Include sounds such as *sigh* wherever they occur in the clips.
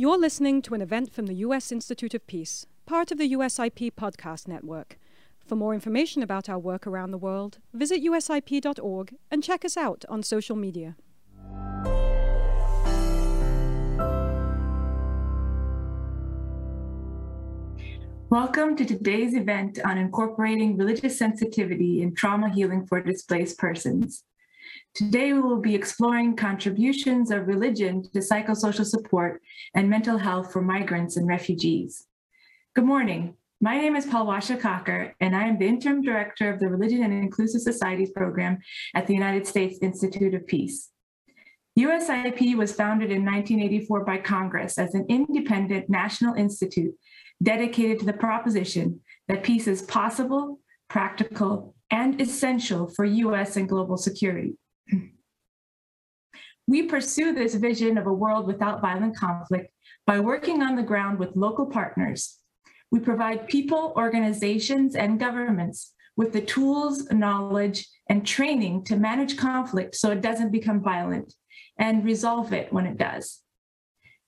You're listening to an event from the U.S. Institute of Peace, part of the USIP podcast network. For more information about our work around the world, visit usip.org and check us out on social media. Welcome to today's event on incorporating religious sensitivity in trauma healing for displaced persons. Today, we will be exploring contributions of religion to psychosocial support and mental health for migrants and refugees. Good morning. My name is Palwasha Kakar, and I am the interim director of the Religion and Inclusive Societies program at the United States Institute of Peace. USIP was founded in 1984 by Congress as an independent national institute dedicated to the proposition that peace is possible, practical, and essential for US and global security. We pursue this vision of a world without violent conflict by working on the ground with local partners. We provide people, organizations, and governments with the tools, knowledge, and training to manage conflict so it doesn't become violent and resolve it when it does.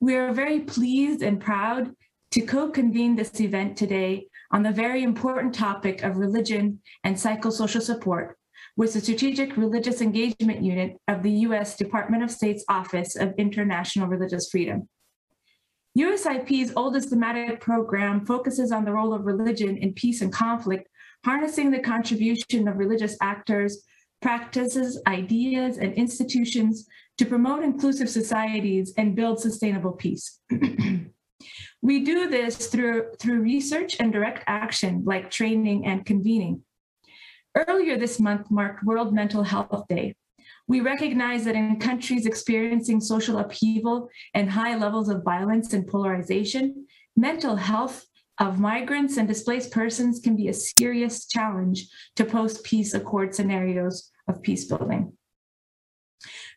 We are very pleased and proud to co-convene this event today on the very important topic of religion and psychosocial support with the Strategic Religious Engagement Unit of the U.S. Department of State's Office of International Religious Freedom. USIP's oldest thematic program focuses on the role of religion in peace and conflict, harnessing the contribution of religious actors, practices, ideas, and institutions to promote inclusive societies and build sustainable peace. *clears throat* We do this through, through research and direct action like training and convening. Earlier this month marked World Mental Health Day. We recognize that in countries experiencing social upheaval and high levels of violence and polarization, mental health of migrants and displaced persons can be a serious challenge to post peace accord scenarios of peace building.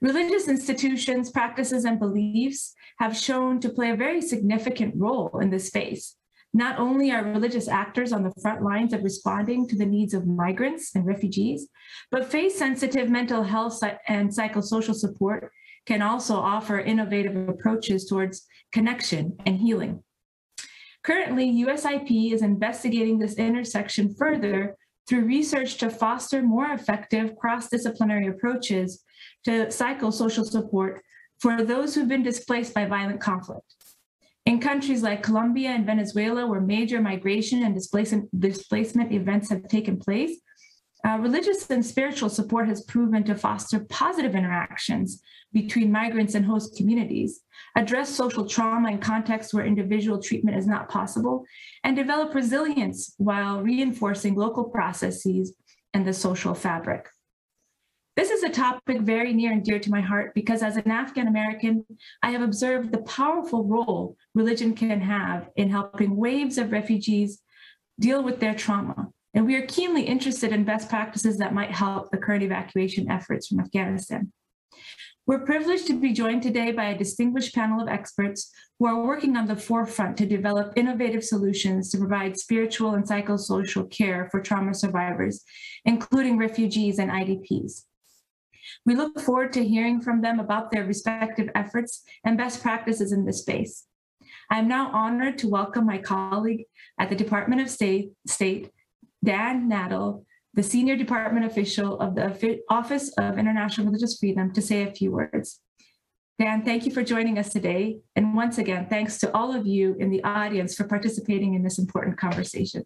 Religious institutions, practices, and beliefs have shown to play a very significant role in this space. Not only are religious actors on the front lines of responding to the needs of migrants and refugees, but faith sensitive mental health and psychosocial support can also offer innovative approaches towards connection and healing. Currently, USIP is investigating this intersection further through research to foster more effective cross disciplinary approaches to psychosocial support for those who've been displaced by violent conflict. In countries like Colombia and Venezuela, where major migration and displacement, events have taken place, uh, religious and spiritual support has proven to foster positive interactions between migrants and host communities, address social trauma in contexts where individual treatment is not possible, and develop resilience while reinforcing local processes and the social fabric. This is a topic very near and dear to my heart because, as an Afghan American, I have observed the powerful role religion can have in helping waves of refugees deal with their trauma. And we are keenly interested in best practices that might help the current evacuation efforts from Afghanistan. We're privileged to be joined today by a distinguished panel of experts who are working on the forefront to develop innovative solutions to provide spiritual and psychosocial care for trauma survivors, including refugees and IDPs. We look forward to hearing from them about their respective efforts and best practices in this space. I am now honored to welcome my colleague at the Department of State, State Dan Nadel, the Senior Department Official of the Office of International Religious Freedom, to say a few words. Dan, thank you for joining us today. And once again, thanks to all of you in the audience for participating in this important conversation.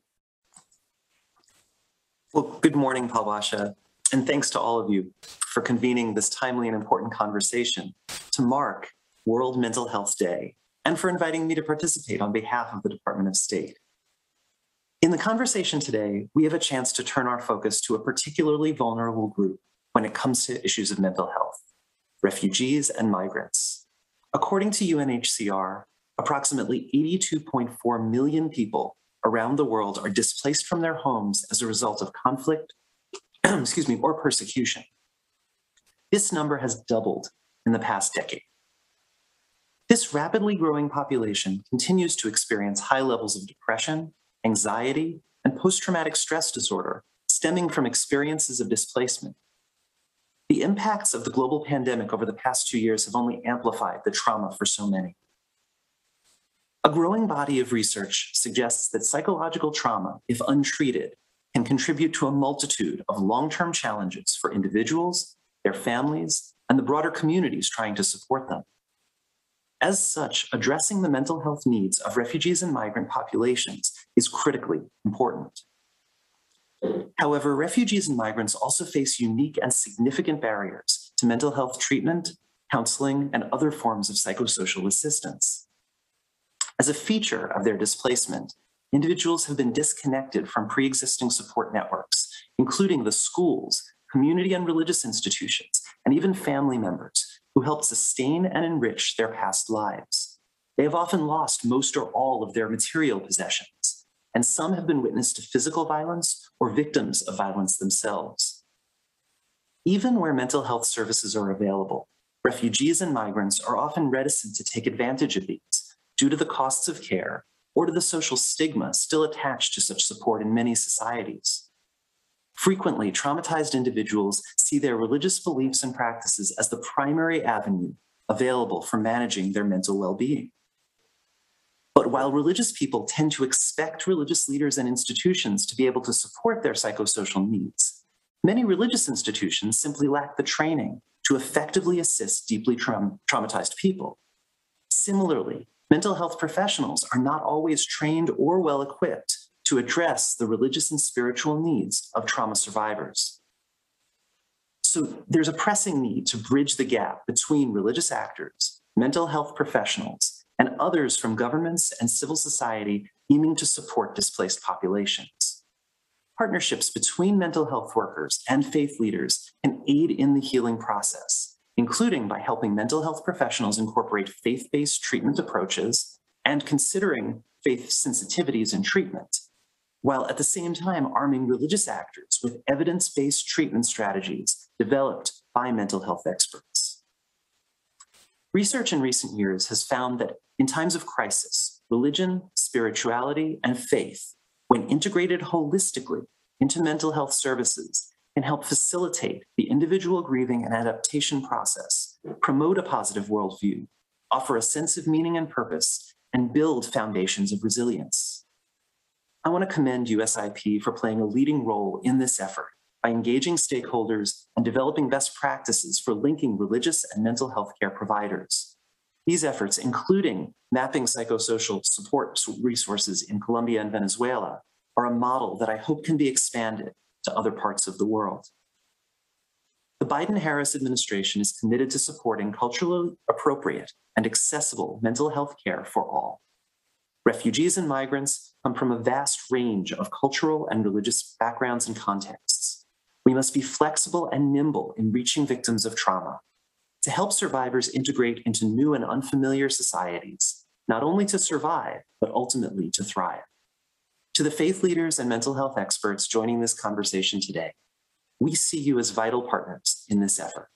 Well, good morning, Palwasha. And thanks to all of you for convening this timely and important conversation to mark World Mental Health Day and for inviting me to participate on behalf of the Department of State. In the conversation today, we have a chance to turn our focus to a particularly vulnerable group when it comes to issues of mental health refugees and migrants. According to UNHCR, approximately 82.4 million people around the world are displaced from their homes as a result of conflict, *clears throat* excuse me, or persecution. This number has doubled in the past decade. This rapidly growing population continues to experience high levels of depression, anxiety, and post traumatic stress disorder stemming from experiences of displacement. The impacts of the global pandemic over the past two years have only amplified the trauma for so many. A growing body of research suggests that psychological trauma, if untreated, can contribute to a multitude of long term challenges for individuals, their families, and the broader communities trying to support them. As such, addressing the mental health needs of refugees and migrant populations is critically important. However, refugees and migrants also face unique and significant barriers to mental health treatment, counseling, and other forms of psychosocial assistance. As a feature of their displacement, individuals have been disconnected from pre existing support networks, including the schools, community and religious institutions, and even family members who helped sustain and enrich their past lives. They have often lost most or all of their material possessions, and some have been witness to physical violence or victims of violence themselves. Even where mental health services are available, refugees and migrants are often reticent to take advantage of these due to the costs of care or to the social stigma still attached to such support in many societies. Frequently, traumatized individuals see their religious beliefs and practices as the primary avenue available for managing their mental well being. But while religious people tend to expect religious leaders and institutions to be able to support their psychosocial needs, many religious institutions simply lack the training to effectively assist deeply tra- traumatized people. Similarly, mental health professionals are not always trained or well equipped to address the religious and spiritual needs of trauma survivors. So there's a pressing need to bridge the gap between religious actors, mental health professionals, and others from governments and civil society aiming to support displaced populations. Partnerships between mental health workers and faith leaders can aid in the healing process including by helping mental health professionals incorporate faith based treatment approaches and considering faith sensitivities in treatment, while at the same time arming religious actors with evidence based treatment strategies developed by mental health experts. Research in recent years has found that in times of crisis, religion, spirituality, and faith, when integrated holistically into mental health services, can help facilitate the individual grieving and adaptation process, promote a positive worldview, offer a sense of meaning and purpose, and build foundations of resilience. I want to commend USIP for playing a leading role in this effort by engaging stakeholders and developing best practices for linking religious and mental health care providers. These efforts, including mapping psychosocial support resources in Colombia and Venezuela, are a model that I hope can be expanded to other parts of the world. The Biden Harris administration is committed to supporting culturally appropriate and accessible mental health care for all. Refugees and migrants come from a vast range of cultural and religious backgrounds and contexts. We must be flexible and nimble in reaching victims of trauma to help survivors integrate into new and unfamiliar societies, not only to survive, but ultimately to thrive. To the faith leaders and mental health experts joining this conversation today, we see you as vital partners in this effort.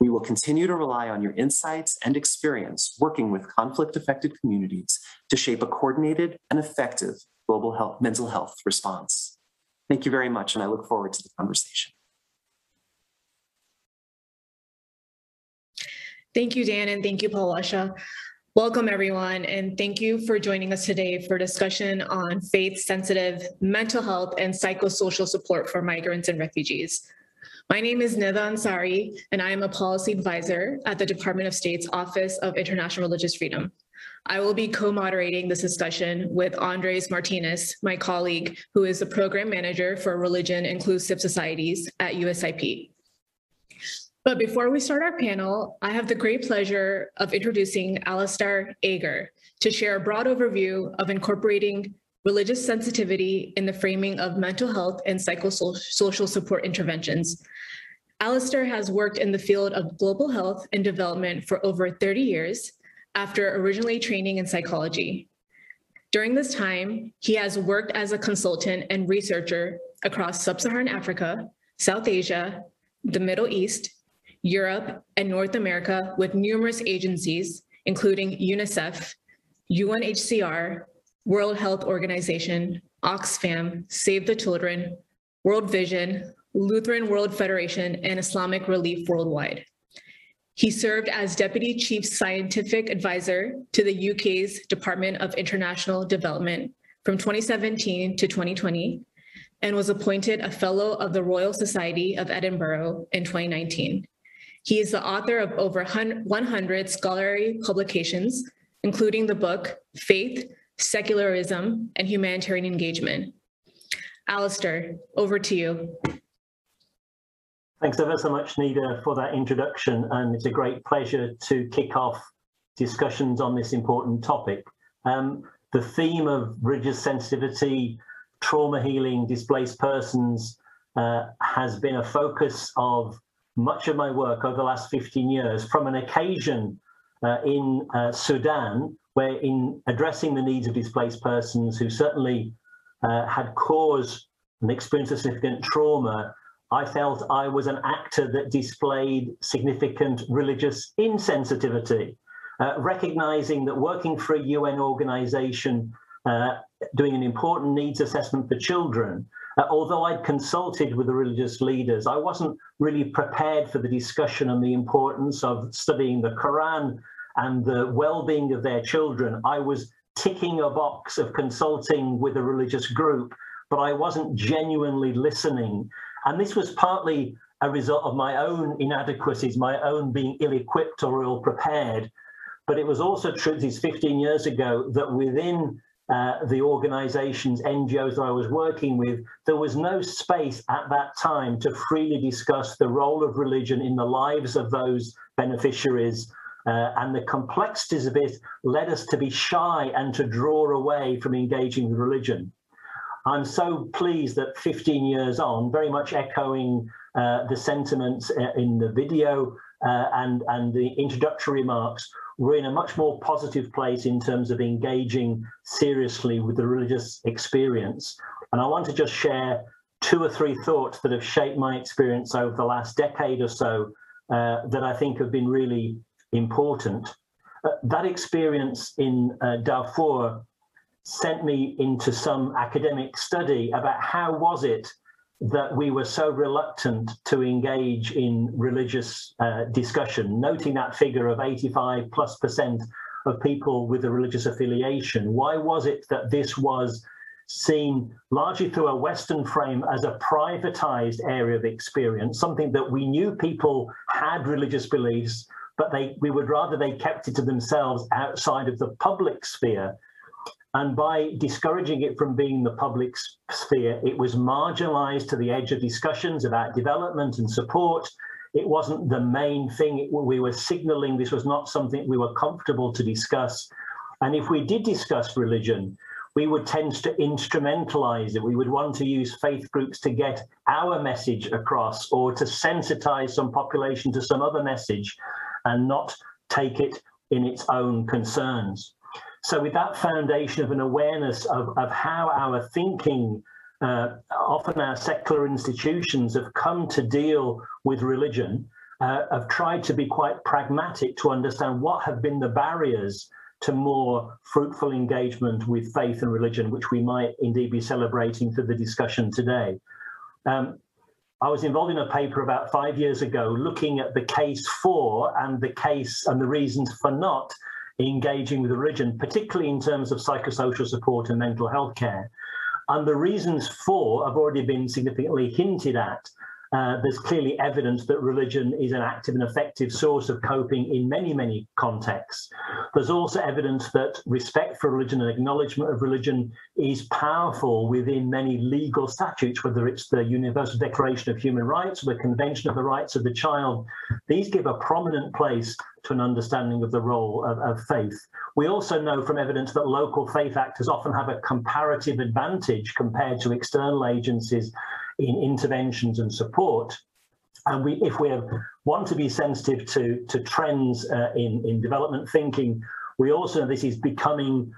We will continue to rely on your insights and experience working with conflict affected communities to shape a coordinated and effective global health, mental health response. Thank you very much, and I look forward to the conversation. Thank you, Dan, and thank you, Palwasha. Welcome, everyone, and thank you for joining us today for discussion on faith-sensitive mental health and psychosocial support for migrants and refugees. My name is Nida Ansari, and I am a policy advisor at the Department of State's Office of International Religious Freedom. I will be co-moderating this discussion with Andres Martinez, my colleague, who is the program manager for religion inclusive societies at USIP. But before we start our panel, I have the great pleasure of introducing Alistair Ager to share a broad overview of incorporating religious sensitivity in the framing of mental health and psychosocial support interventions. Alistair has worked in the field of global health and development for over 30 years after originally training in psychology. During this time, he has worked as a consultant and researcher across sub Saharan Africa, South Asia, the Middle East, Europe, and North America with numerous agencies, including UNICEF, UNHCR, World Health Organization, Oxfam, Save the Children, World Vision, Lutheran World Federation, and Islamic Relief Worldwide. He served as Deputy Chief Scientific Advisor to the UK's Department of International Development from 2017 to 2020 and was appointed a Fellow of the Royal Society of Edinburgh in 2019. He is the author of over 100 scholarly publications, including the book Faith, Secularism, and Humanitarian Engagement. Alistair, over to you. Thanks ever so much, Nida, for that introduction. And it's a great pleasure to kick off discussions on this important topic. Um, the theme of religious sensitivity, trauma healing, displaced persons uh, has been a focus of much of my work over the last 15 years from an occasion uh, in uh, Sudan, where in addressing the needs of displaced persons who certainly uh, had caused and experienced a significant trauma, I felt I was an actor that displayed significant religious insensitivity, uh, recognizing that working for a UN organization uh, doing an important needs assessment for children uh, although I'd consulted with the religious leaders, I wasn't really prepared for the discussion on the importance of studying the Quran and the well-being of their children. I was ticking a box of consulting with a religious group, but I wasn't genuinely listening. And this was partly a result of my own inadequacies, my own being ill-equipped or ill-prepared. But it was also true, these 15 years ago, that within uh, the organizations, NGOs that I was working with, there was no space at that time to freely discuss the role of religion in the lives of those beneficiaries. Uh, and the complexities of it led us to be shy and to draw away from engaging with religion. I'm so pleased that 15 years on, very much echoing uh, the sentiments uh, in the video uh, and, and the introductory remarks, we're in a much more positive place in terms of engaging seriously with the religious experience. And I want to just share two or three thoughts that have shaped my experience over the last decade or so uh, that I think have been really important. Uh, that experience in uh, Darfur sent me into some academic study about how was it that we were so reluctant to engage in religious uh, discussion, noting that figure of 85 plus percent of people with a religious affiliation. Why was it that this was seen largely through a Western frame as a privatized area of experience, something that we knew people had religious beliefs, but they we would rather they kept it to themselves outside of the public sphere and by discouraging it from being the public sphere, it was marginalized to the edge of discussions about development and support. It wasn't the main thing. We were signaling this was not something we were comfortable to discuss. And if we did discuss religion, we would tend to instrumentalize it. We would want to use faith groups to get our message across or to sensitize some population to some other message and not take it in its own concerns. So with that foundation of an awareness of, of how our thinking, uh, often our secular institutions have come to deal with religion, uh, have tried to be quite pragmatic to understand what have been the barriers to more fruitful engagement with faith and religion, which we might indeed be celebrating through the discussion today. Um, I was involved in a paper about five years ago looking at the case for and the case and the reasons for not engaging with religion, particularly in terms of psychosocial support and mental health care. And the reasons for have already been significantly hinted at uh, there's clearly evidence that religion is an active and effective source of coping in many, many contexts. There's also evidence that respect for religion and acknowledgement of religion is powerful within many legal statutes, whether it's the Universal Declaration of Human Rights or the Convention of the Rights of the Child. These give a prominent place to an understanding of the role of, of faith. We also know from evidence that local faith actors often have a comparative advantage compared to external agencies in interventions and support. And we, if we want to be sensitive to, to trends uh, in, in development thinking, we also this is becoming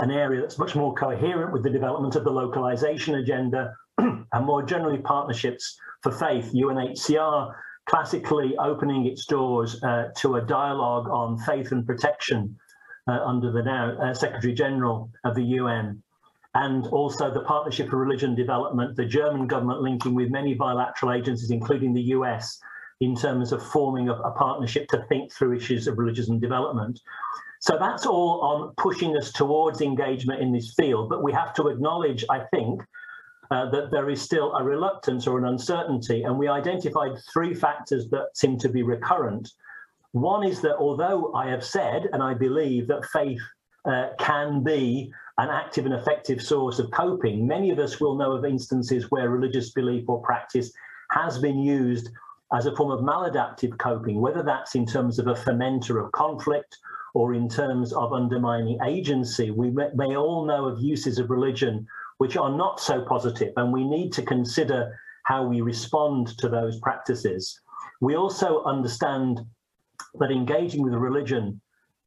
an area that's much more coherent with the development of the localization agenda *clears throat* and more generally partnerships for faith. UNHCR classically opening its doors uh, to a dialogue on faith and protection uh, under the now uh, Secretary General of the UN and also the Partnership for Religion Development, the German government linking with many bilateral agencies, including the US, in terms of forming a, a partnership to think through issues of religious and development. So that's all on pushing us towards engagement in this field. But we have to acknowledge, I think, uh, that there is still a reluctance or an uncertainty. And we identified three factors that seem to be recurrent. One is that although I have said, and I believe that faith uh, can be an active and effective source of coping, many of us will know of instances where religious belief or practice has been used as a form of maladaptive coping, whether that's in terms of a fermenter of conflict or in terms of undermining agency. We may, all know of uses of religion which are not so positive, and we need to consider how we respond to those practices. We also understand that engaging with religion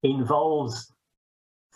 involves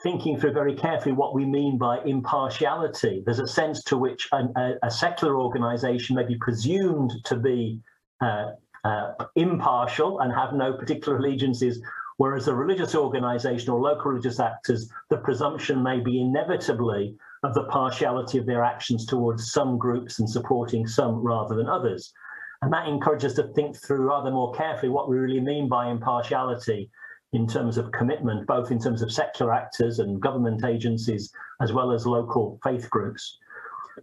thinking through very carefully what we mean by impartiality. There's a sense to which an, a, a, secular organization may be presumed to be uh, uh, impartial and have no particular allegiances, whereas a religious organization or local religious actors, the presumption may be inevitably of the partiality of their actions towards some groups and supporting some rather than others. And that encourages us to think through rather more carefully what we really mean by impartiality in terms of commitment, both in terms of secular actors and government agencies, as well as local faith groups.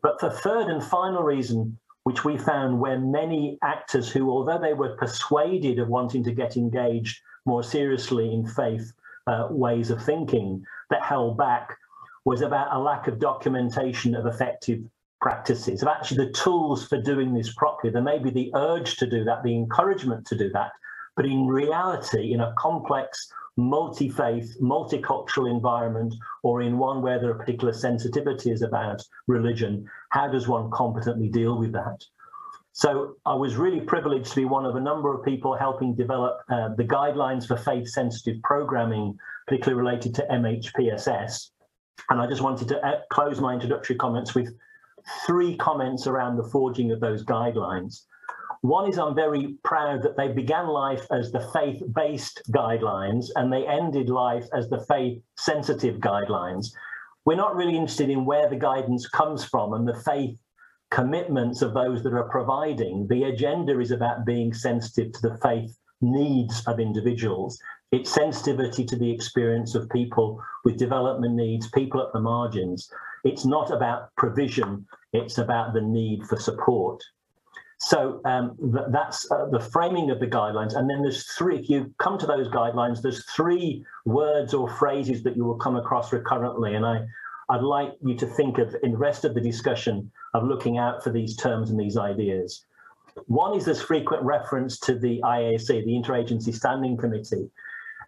But the third and final reason, which we found where many actors who, although they were persuaded of wanting to get engaged more seriously in faith uh, ways of thinking, that held back was about a lack of documentation of effective practices, of actually the tools for doing this properly. There may be the urge to do that, the encouragement to do that, but in reality, in a complex, multi faith, multicultural environment, or in one where there are particular sensitivities about religion, how does one competently deal with that? So I was really privileged to be one of a number of people helping develop uh, the guidelines for faith sensitive programming, particularly related to MHPSS. And I just wanted to uh, close my introductory comments with three comments around the forging of those guidelines. One is I'm very proud that they began life as the faith based guidelines and they ended life as the faith sensitive guidelines. We're not really interested in where the guidance comes from and the faith commitments of those that are providing. The agenda is about being sensitive to the faith needs of individuals its sensitivity to the experience of people with development needs, people at the margins. It's not about provision, it's about the need for support. So um, th that's uh, the framing of the guidelines. And then there's three, if you come to those guidelines, there's three words or phrases that you will come across recurrently. And I, I'd like you to think of in the rest of the discussion of looking out for these terms and these ideas. One is this frequent reference to the IASC, the Interagency Standing Committee.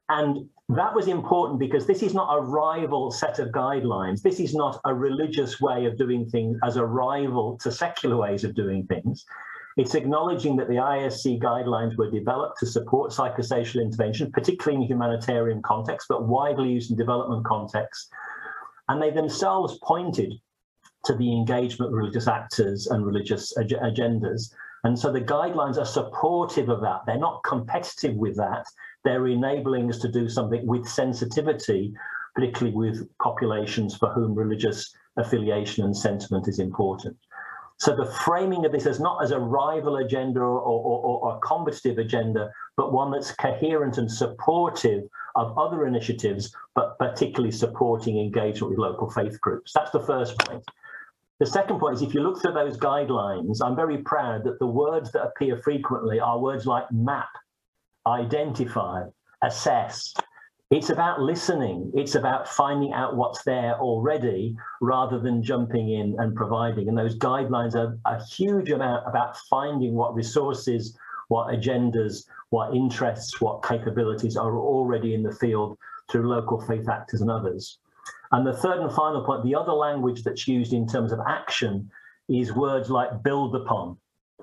And that was important because this is not a rival set of guidelines. This is not a religious way of doing things as a rival to secular ways of doing things. It's acknowledging that the IASC guidelines were developed to support psychosocial intervention, particularly in humanitarian contexts, but widely used in development contexts. And they themselves pointed to the engagement of religious actors and religious ag agendas. And so the guidelines are supportive of that. They're not competitive with that they're enabling us to do something with sensitivity, particularly with populations for whom religious affiliation and sentiment is important. So the framing of this as not as a rival agenda or, or, or, a combative agenda, but one that's coherent and supportive of other initiatives, but particularly supporting engagement with local faith groups. That's the first point. The second point is if you look through those guidelines, I'm very proud that the words that appear frequently are words like map, identify, assess. It's about listening. It's about finding out what's there already rather than jumping in and providing. And those guidelines are a huge amount about finding what resources, what agendas, what interests, what capabilities are already in the field through local faith actors and others. And the third and final point, the other language that's used in terms of action is words like build upon,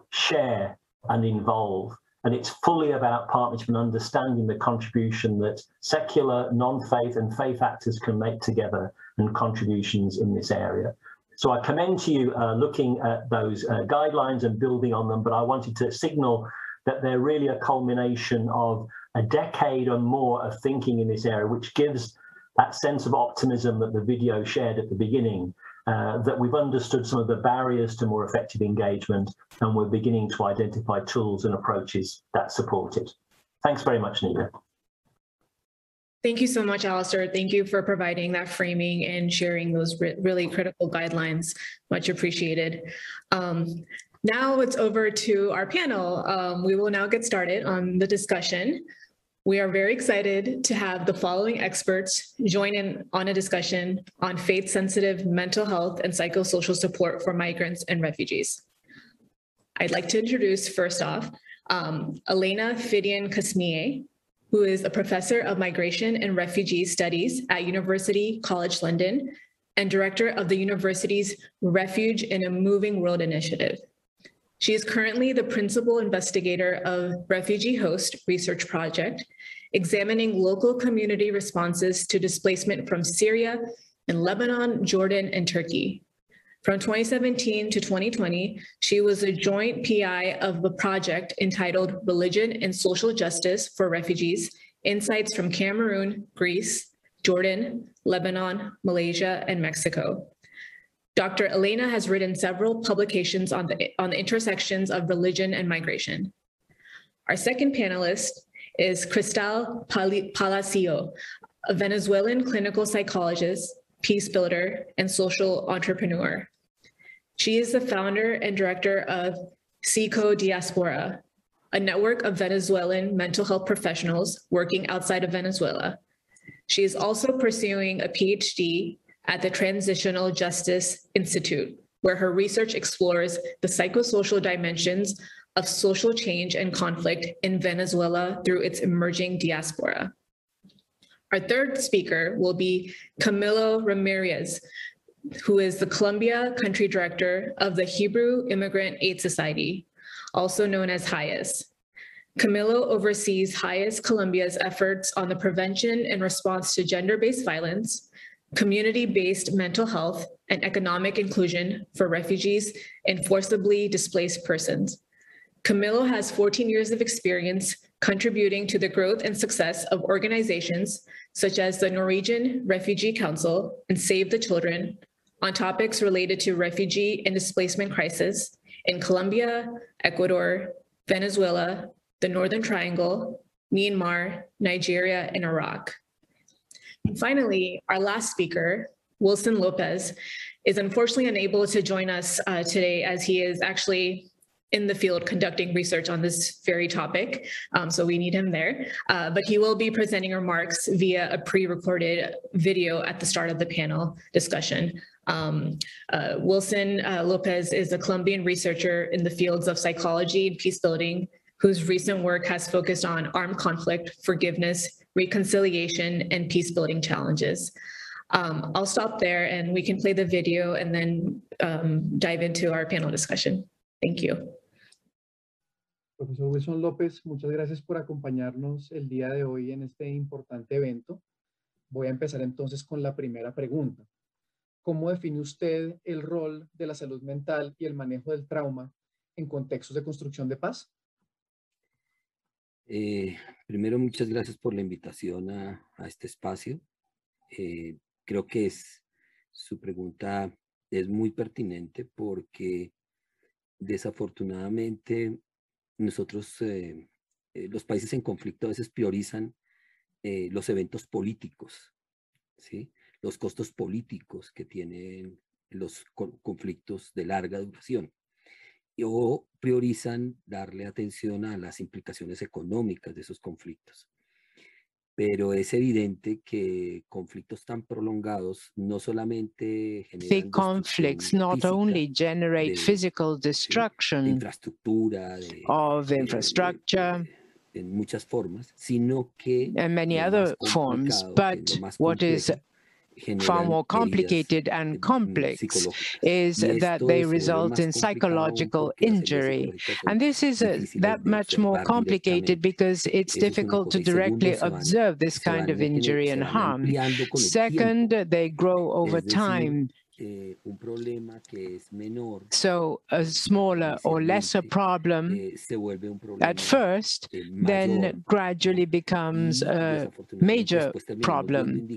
share, and involve. And it's fully about partnership and understanding the contribution that secular, non-faith and faith actors can make together and contributions in this area. So I commend to you uh, looking at those uh, guidelines and building on them, but I wanted to signal that they're really a culmination of a decade or more of thinking in this area, which gives that sense of optimism that the video shared at the beginning uh, that we've understood some of the barriers to more effective engagement and we're beginning to identify tools and approaches that support it. Thanks very much, Nida. Thank you so much, Alistair. Thank you for providing that framing and sharing those re really critical guidelines. Much appreciated. Um, now it's over to our panel. Um, we will now get started on the discussion. We are very excited to have the following experts join in on a discussion on faith-sensitive mental health and psychosocial support for migrants and refugees. I'd like to introduce first off, um, Elena Fiddian-Qasmiyeh, who is a professor of migration and refugee studies at University College London and director of the university's Refuge in a Moving World initiative. She is currently the principal investigator of Refugee Host Research Project, examining local community responses to displacement from Syria and Lebanon, Jordan, and Turkey. From 2017 to 2020, she was a joint PI of a project entitled Religion and Social Justice for Refugees, Insights from Cameroon, Greece, Jordan, Lebanon, Malaysia, and Mexico. Dr. Elena has written several publications on the, on the intersections of religion and migration. Our second panelist is Cristal Palacio, a Venezuelan clinical psychologist, peace builder, and social entrepreneur. She is the founder and director of PsicoDiaspora, a network of Venezuelan mental health professionals working outside of Venezuela. She is also pursuing a PhD at the Transitional Justice Institute, where her research explores the psychosocial dimensions of social change and conflict in Venezuela through its emerging diaspora. Our third speaker will be Camilo Ramirez, who is the Colombia Country Director of the Hebrew Immigrant Aid Society, also known as HIAS. Camilo oversees HIAS Colombia's efforts on the prevention and response to gender-based violence, community-based mental health, and economic inclusion for refugees and forcibly displaced persons. Camilo has 14 years of experience contributing to the growth and success of organizations such as the Norwegian Refugee Council and Save the Children on topics related to refugee and displacement crisis in Colombia, Ecuador, Venezuela, the Northern Triangle, Myanmar, Nigeria, and Iraq. And finally, our last speaker, Wilson Lopez, is unfortunately unable to join us uh, today as he is actually in the field conducting research on this very topic, um, so we need him there. Uh, but he will be presenting remarks via a pre-recorded video at the start of the panel discussion. Um, uh, Wilson uh, Lopez is a Colombian researcher in the fields of psychology and peace building, whose recent work has focused on armed conflict, forgiveness, reconciliation, and peace building challenges. Um, I'll stop there and we can play the video and then um, dive into our panel discussion. Thank you. Profesor Wilson López, muchas gracias por acompañarnos el día de hoy en este importante evento. Voy a empezar entonces con la primera pregunta. ¿Cómo define usted el rol de la salud mental y el manejo del trauma en contextos de construcción de paz? Eh, primero, muchas gracias por la invitación a, este espacio. Eh, creo que es, su pregunta es muy pertinente porque desafortunadamente nosotros, eh, los países en conflicto a veces priorizan los eventos políticos, los costos políticos que tienen los conflictos de larga duración o priorizan darle atención a las implicaciones económicas de esos conflictos. Pero es evidente que conflictos tan prolongados no solamente generan conflicts not only generate de, physical destruction de infraestructura, de, of infrastructure, en muchas formas, sino que and many other forms, but what is far more complicated and complex is that they result in psychological injury. And this is a, that much more complicated because it's difficult to directly observe this kind of injury and harm. Second, they grow over time so a smaller or lesser problem eh, at first eh, then gradually becomes a major problem.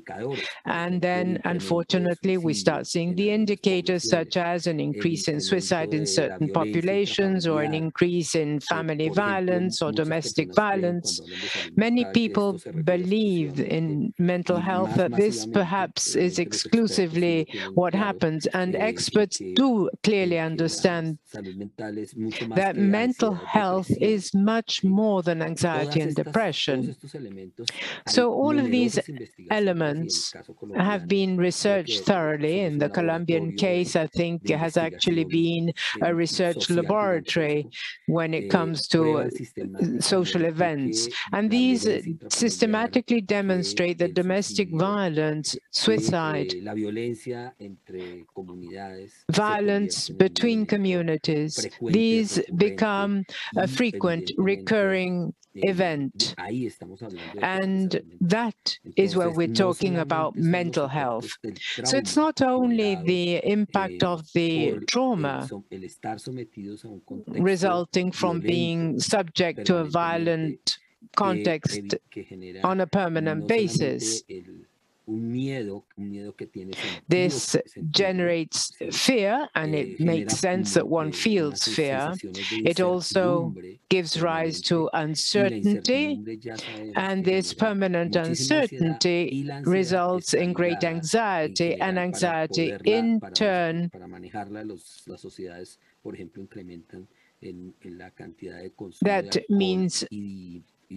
And then, unfortunately, we start seeing the indicators such as an increase in suicide in certain populations or an increase in family violence or domestic violence. Many people believe in mental health that this perhaps is exclusively what happens happens. And experts do clearly understand that mental health is much more than anxiety and depression. So all of these elements have been researched thoroughly. In the Colombian case, I think has actually been a research laboratory when it comes to uh, social events. And these uh, systematically demonstrate that domestic violence, suicide, violence between communities. These become a frequent, recurring event. And that is where we're talking about mental health. So it's not only the impact of the trauma resulting from being subject to a violent context on a permanent basis. This generates fear, and it makes sense that one feels fear. It also gives rise to uncertainty, and this permanent uncertainty results in great anxiety, and anxiety in turn. that means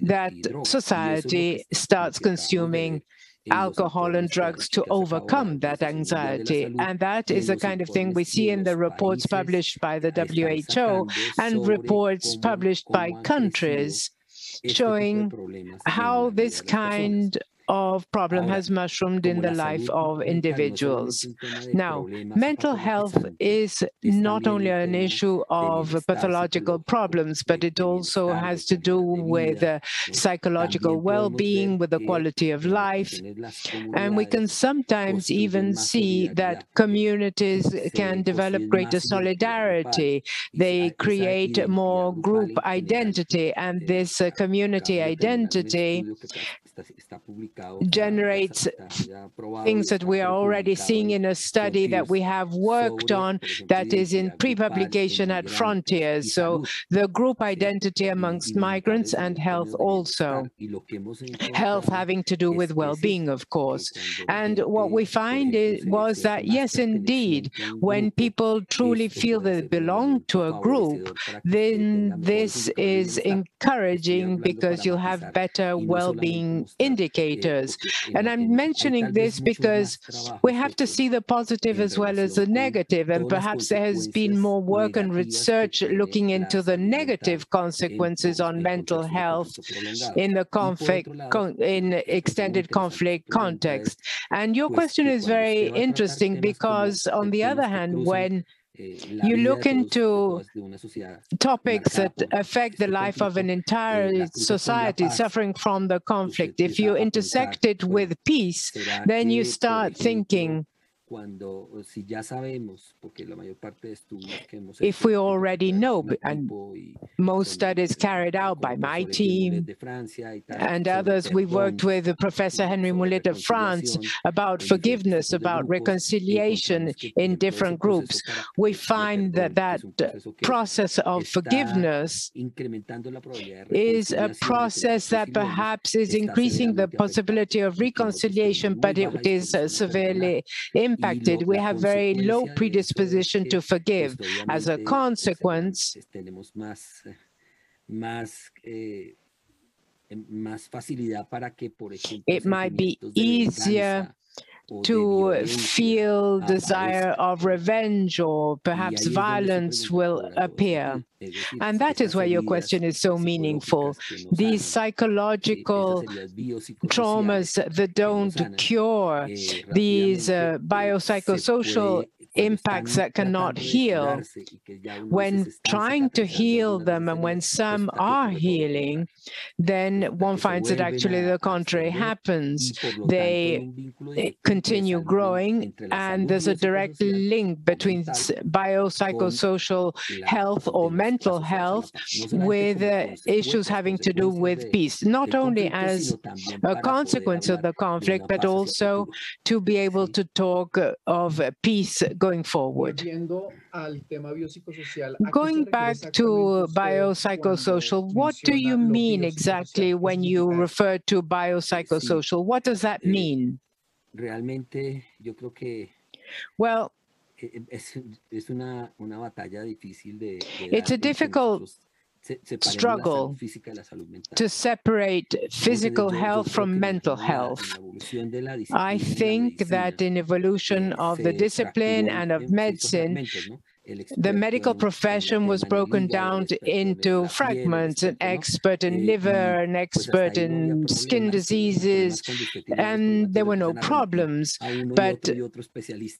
that society starts consuming alcohol and drugs to overcome that anxiety. And that is the kind of thing we see in the reports published by the WHO and reports published by countries showing how this kind of problem has mushroomed in the life of individuals. Now, mental health is not only an issue of pathological problems, but it also has to do with uh, psychological well-being, with the quality of life. And we can sometimes even see that communities can develop greater solidarity. They create more group identity, and this uh, community identity generates things that we are already seeing in a study that we have worked on that is in pre-publication at Frontiers. So the group identity amongst migrants and health also. Health having to do with well-being, of course. And what we find is, was that, yes, indeed, when people truly feel they belong to a group, then this is encouraging because you'll have better well-being indicators. And I'm mentioning this because we have to see the positive as well as the negative, and perhaps there has been more work and research looking into the negative consequences on mental health in the conflict, in extended conflict context. And your question is very interesting because, on the other hand, when you look into topics that affect the life of an entire society suffering from the conflict. If you intersect it with peace, then you start thinking, cuando si ya sabemos, porque la mayor parte de estudios que hemos hecho, if we already know, and most studies carried out by my team and others, we worked with Professor Henry Mullet of France about forgiveness, about reconciliation in different groups. We find that that process of forgiveness is a process that perhaps is increasing the possibility of reconciliation, but it is severely impacted impacted. We have very low predisposition to forgive. As a consequence, it might be easier to feel desire of revenge or perhaps violence will appear. And that is why your question is so meaningful. These psychological traumas that don't cure, these uh, biopsychosocial impacts that cannot heal, when trying to heal them and when some are healing, then one finds that actually the contrary happens. They continue growing, and there's a direct link between biopsychosocial health or mental health with uh, issues having to do with peace, not only as a consequence of the conflict, but also to be able to talk of peace going forward. Going back to biopsychosocial, what do you mean exactly when you refer to biopsychosocial? What does that mean? Well, it's a difficult struggle to separate physical health from mental health. I think that in evolution of the discipline and of medicine, the medical profession was broken down into fragments, an expert in liver, an expert in skin diseases, and there were no problems. But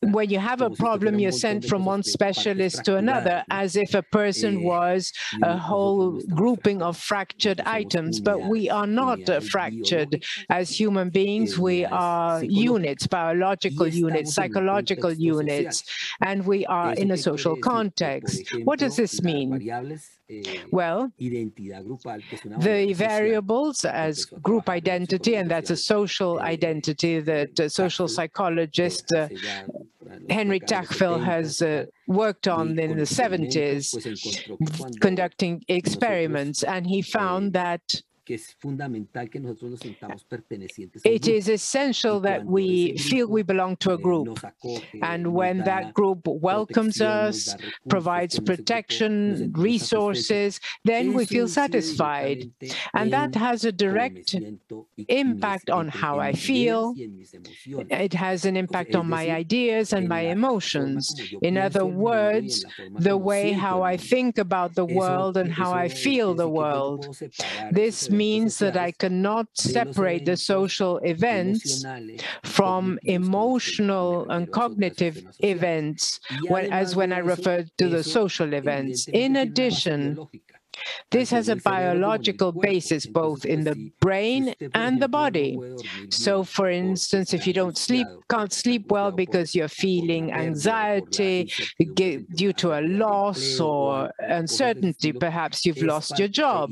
when you have a problem, you're sent from one specialist to another, as if a person was a whole grouping of fractured items. But we are not fractured as human beings. We are units, biological units, psychological units, and we are in a social context. What does this mean? Well, the variables as group identity, and that's a social identity that a social psychologist uh, Henry Tajfel has uh, worked on in the 70s, conducting experiments, and he found that it is essential that we feel we belong to a group. And when that group welcomes us, provides protection, resources, then we feel satisfied. And that has a direct impact on how I feel. It has an impact on my ideas and my emotions. In other words, the way how I think about the world and how I feel the world. This means that I cannot separate the social events from emotional and cognitive events when, as when I refer to the social events. In addition, this has a biological basis both in the brain and the body. So, for instance, if you don't sleep, can't sleep well because you're feeling anxiety due to a loss or uncertainty, perhaps you've lost your job.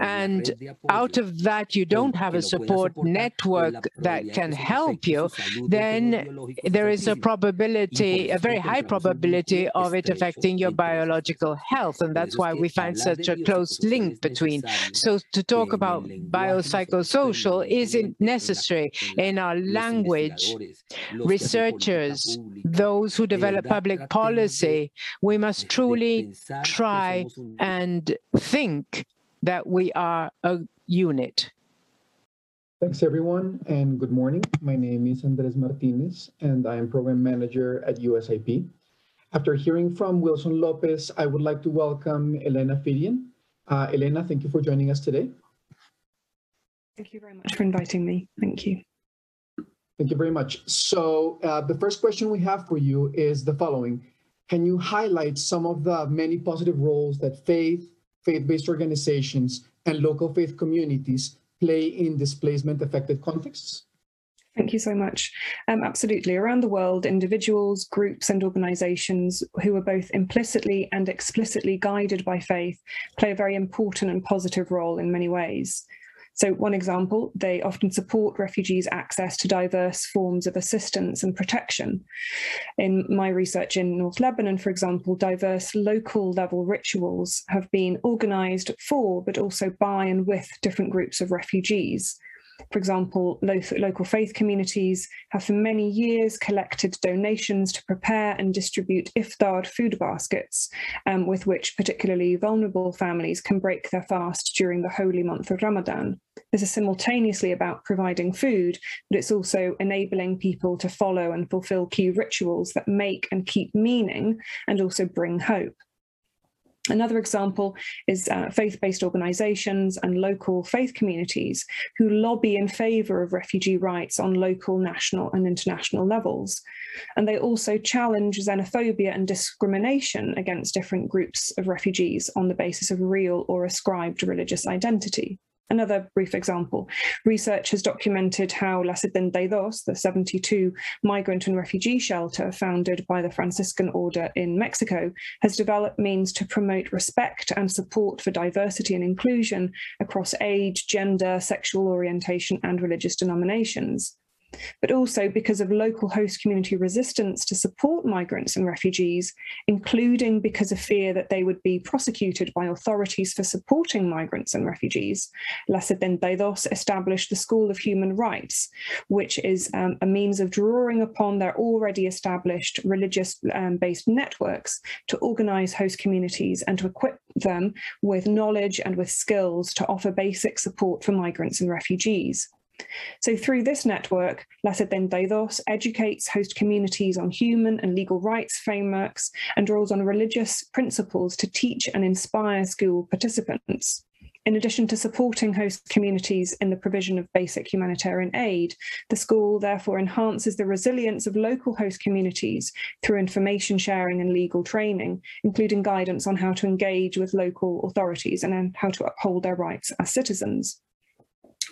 And out of that, you don't have a support network that can help you, then there is a probability, a very high probability of it affecting your biological health. And that's why we find such a close link between. So to talk about biopsychosocial isn't necessary in our language. Researchers, those who develop public policy, we must truly try and think that we are a unit. Thanks, everyone, and good morning. My name is Andres Martinez, and I am Program Manager at USIP. After hearing from Wilson Lopez, I would like to welcome Elena Fiddian. Uh, Elena, thank you for joining us today. Thank you very much for inviting me. Thank you. Thank you very much. So uh, the first question we have for you is the following. Can you highlight some of the many positive roles that faith, faith-based organizations, and local faith communities play in displacement affected contexts? Thank you so much. Um, absolutely. Around the world, individuals, groups, and organizations who are both implicitly and explicitly guided by faith play a very important and positive role in many ways. So, one example, they often support refugees' access to diverse forms of assistance and protection. In my research in North Lebanon, for example, diverse local level rituals have been organized for, but also by and with different groups of refugees. For example, local faith communities have for many years collected donations to prepare and distribute iftar food baskets, um, with which particularly vulnerable families can break their fast during the holy month of Ramadan. This is simultaneously about providing food, but it's also enabling people to follow and fulfill key rituals that make and keep meaning and also bring hope. Another example is uh, faith-based organizations and local faith communities who lobby in favor of refugee rights on local, national and international levels. And they also challenge xenophobia and discrimination against different groups of refugees on the basis of real or ascribed religious identity. Another brief example, research has documented how La Dos, the 72 migrant and refugee shelter founded by the Franciscan Order in Mexico, has developed means to promote respect and support for diversity and inclusion across age, gender, sexual orientation, and religious denominations but also because of local host community resistance to support migrants and refugees, including because of fear that they would be prosecuted by authorities for supporting migrants and refugees. La Setenta Dos established the School of Human Rights, which is um, a means of drawing upon their already established religious um, based networks to organize host communities and to equip them with knowledge and with skills to offer basic support for migrants and refugees. So through this network, La Setenta Dos educates host communities on human and legal rights frameworks and draws on religious principles to teach and inspire school participants. In addition to supporting host communities in the provision of basic humanitarian aid, the school therefore enhances the resilience of local host communities through information sharing and legal training, including guidance on how to engage with local authorities and how to uphold their rights as citizens.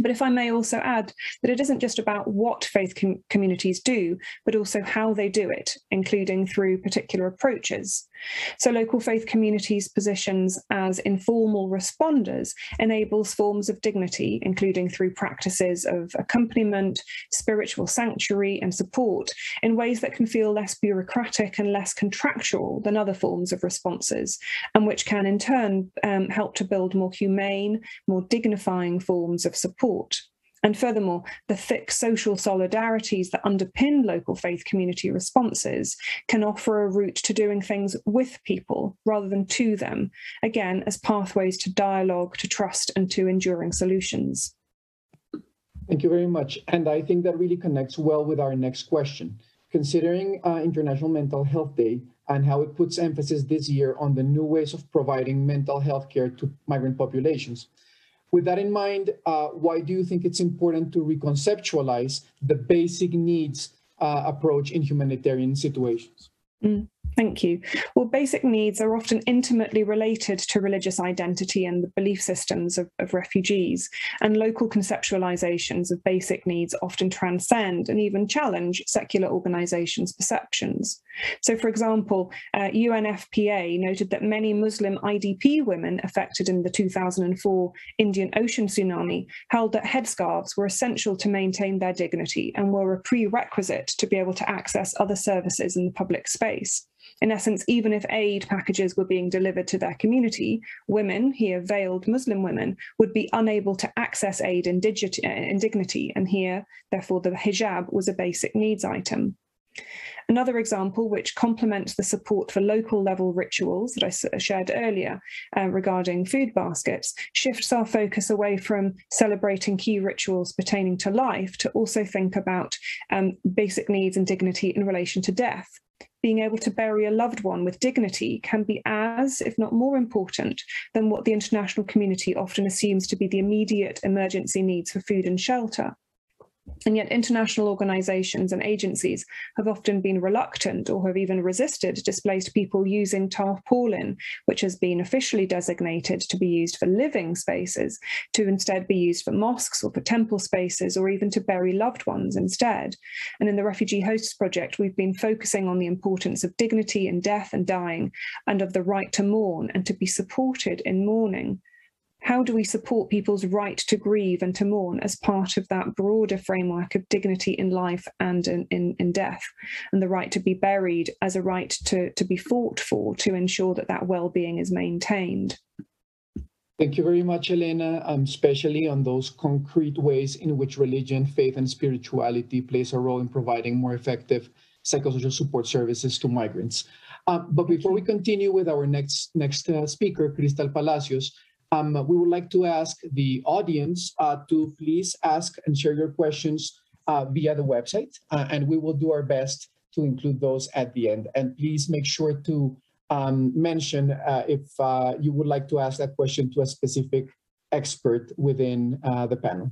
But if I may also add that it isn't just about what faith com communities do, but also how they do it, including through particular approaches. So local faith communities' positions as informal responders enables forms of dignity, including through practices of accompaniment, spiritual sanctuary, and support in ways that can feel less bureaucratic and less contractual than other forms of responses, and which can in turn um, help to build more humane, more dignifying forms of support. And furthermore, the thick social solidarities that underpin local faith community responses can offer a route to doing things with people rather than to them, again, as pathways to dialogue, to trust, and to enduring solutions. Thank you very much. And I think that really connects well with our next question. Considering uh, International Mental Health Day and how it puts emphasis this year on the new ways of providing mental health care to migrant populations, with that in mind, uh, why do you think it's important to reconceptualize the basic needs uh, approach in humanitarian situations? Mm. Thank you. Well, basic needs are often intimately related to religious identity and the belief systems of, of, refugees, and local conceptualizations of basic needs often transcend and even challenge secular organizations' perceptions. So, for example, uh, UNFPA noted that many Muslim IDP women affected in the 2004 Indian Ocean tsunami held that headscarves were essential to maintain their dignity and were a prerequisite to be able to access other services in the public space. In essence, even if aid packages were being delivered to their community, women, here veiled Muslim women, would be unable to access aid in, in dignity, and here, therefore, the hijab was a basic needs item. Another example, which complements the support for local level rituals that I shared earlier uh, regarding food baskets, shifts our focus away from celebrating key rituals pertaining to life to also think about um, basic needs and dignity in relation to death being able to bury a loved one with dignity can be as, if not more important, than what the international community often assumes to be the immediate emergency needs for food and shelter. And yet, international organizations and agencies have often been reluctant or have even resisted displaced people using tarpaulin, which has been officially designated to be used for living spaces, to instead be used for mosques or for temple spaces, or even to bury loved ones instead. And in the Refugee Hosts Project, we've been focusing on the importance of dignity in death and dying, and of the right to mourn and to be supported in mourning how do we support people's right to grieve and to mourn as part of that broader framework of dignity in life and in, in, in, death? And the right to be buried as a right to, to be fought for to ensure that that well-being is maintained? Thank you very much, Elena, um, especially on those concrete ways in which religion, faith, and spirituality plays a role in providing more effective psychosocial support services to migrants. Uh, but before we continue with our next next uh, speaker, Cristal Palacios, um, we would like to ask the audience uh, to please ask and share your questions uh, via the website, uh, and we will do our best to include those at the end. And please make sure to um, mention uh, if uh, you would like to ask that question to a specific expert within uh, the panel.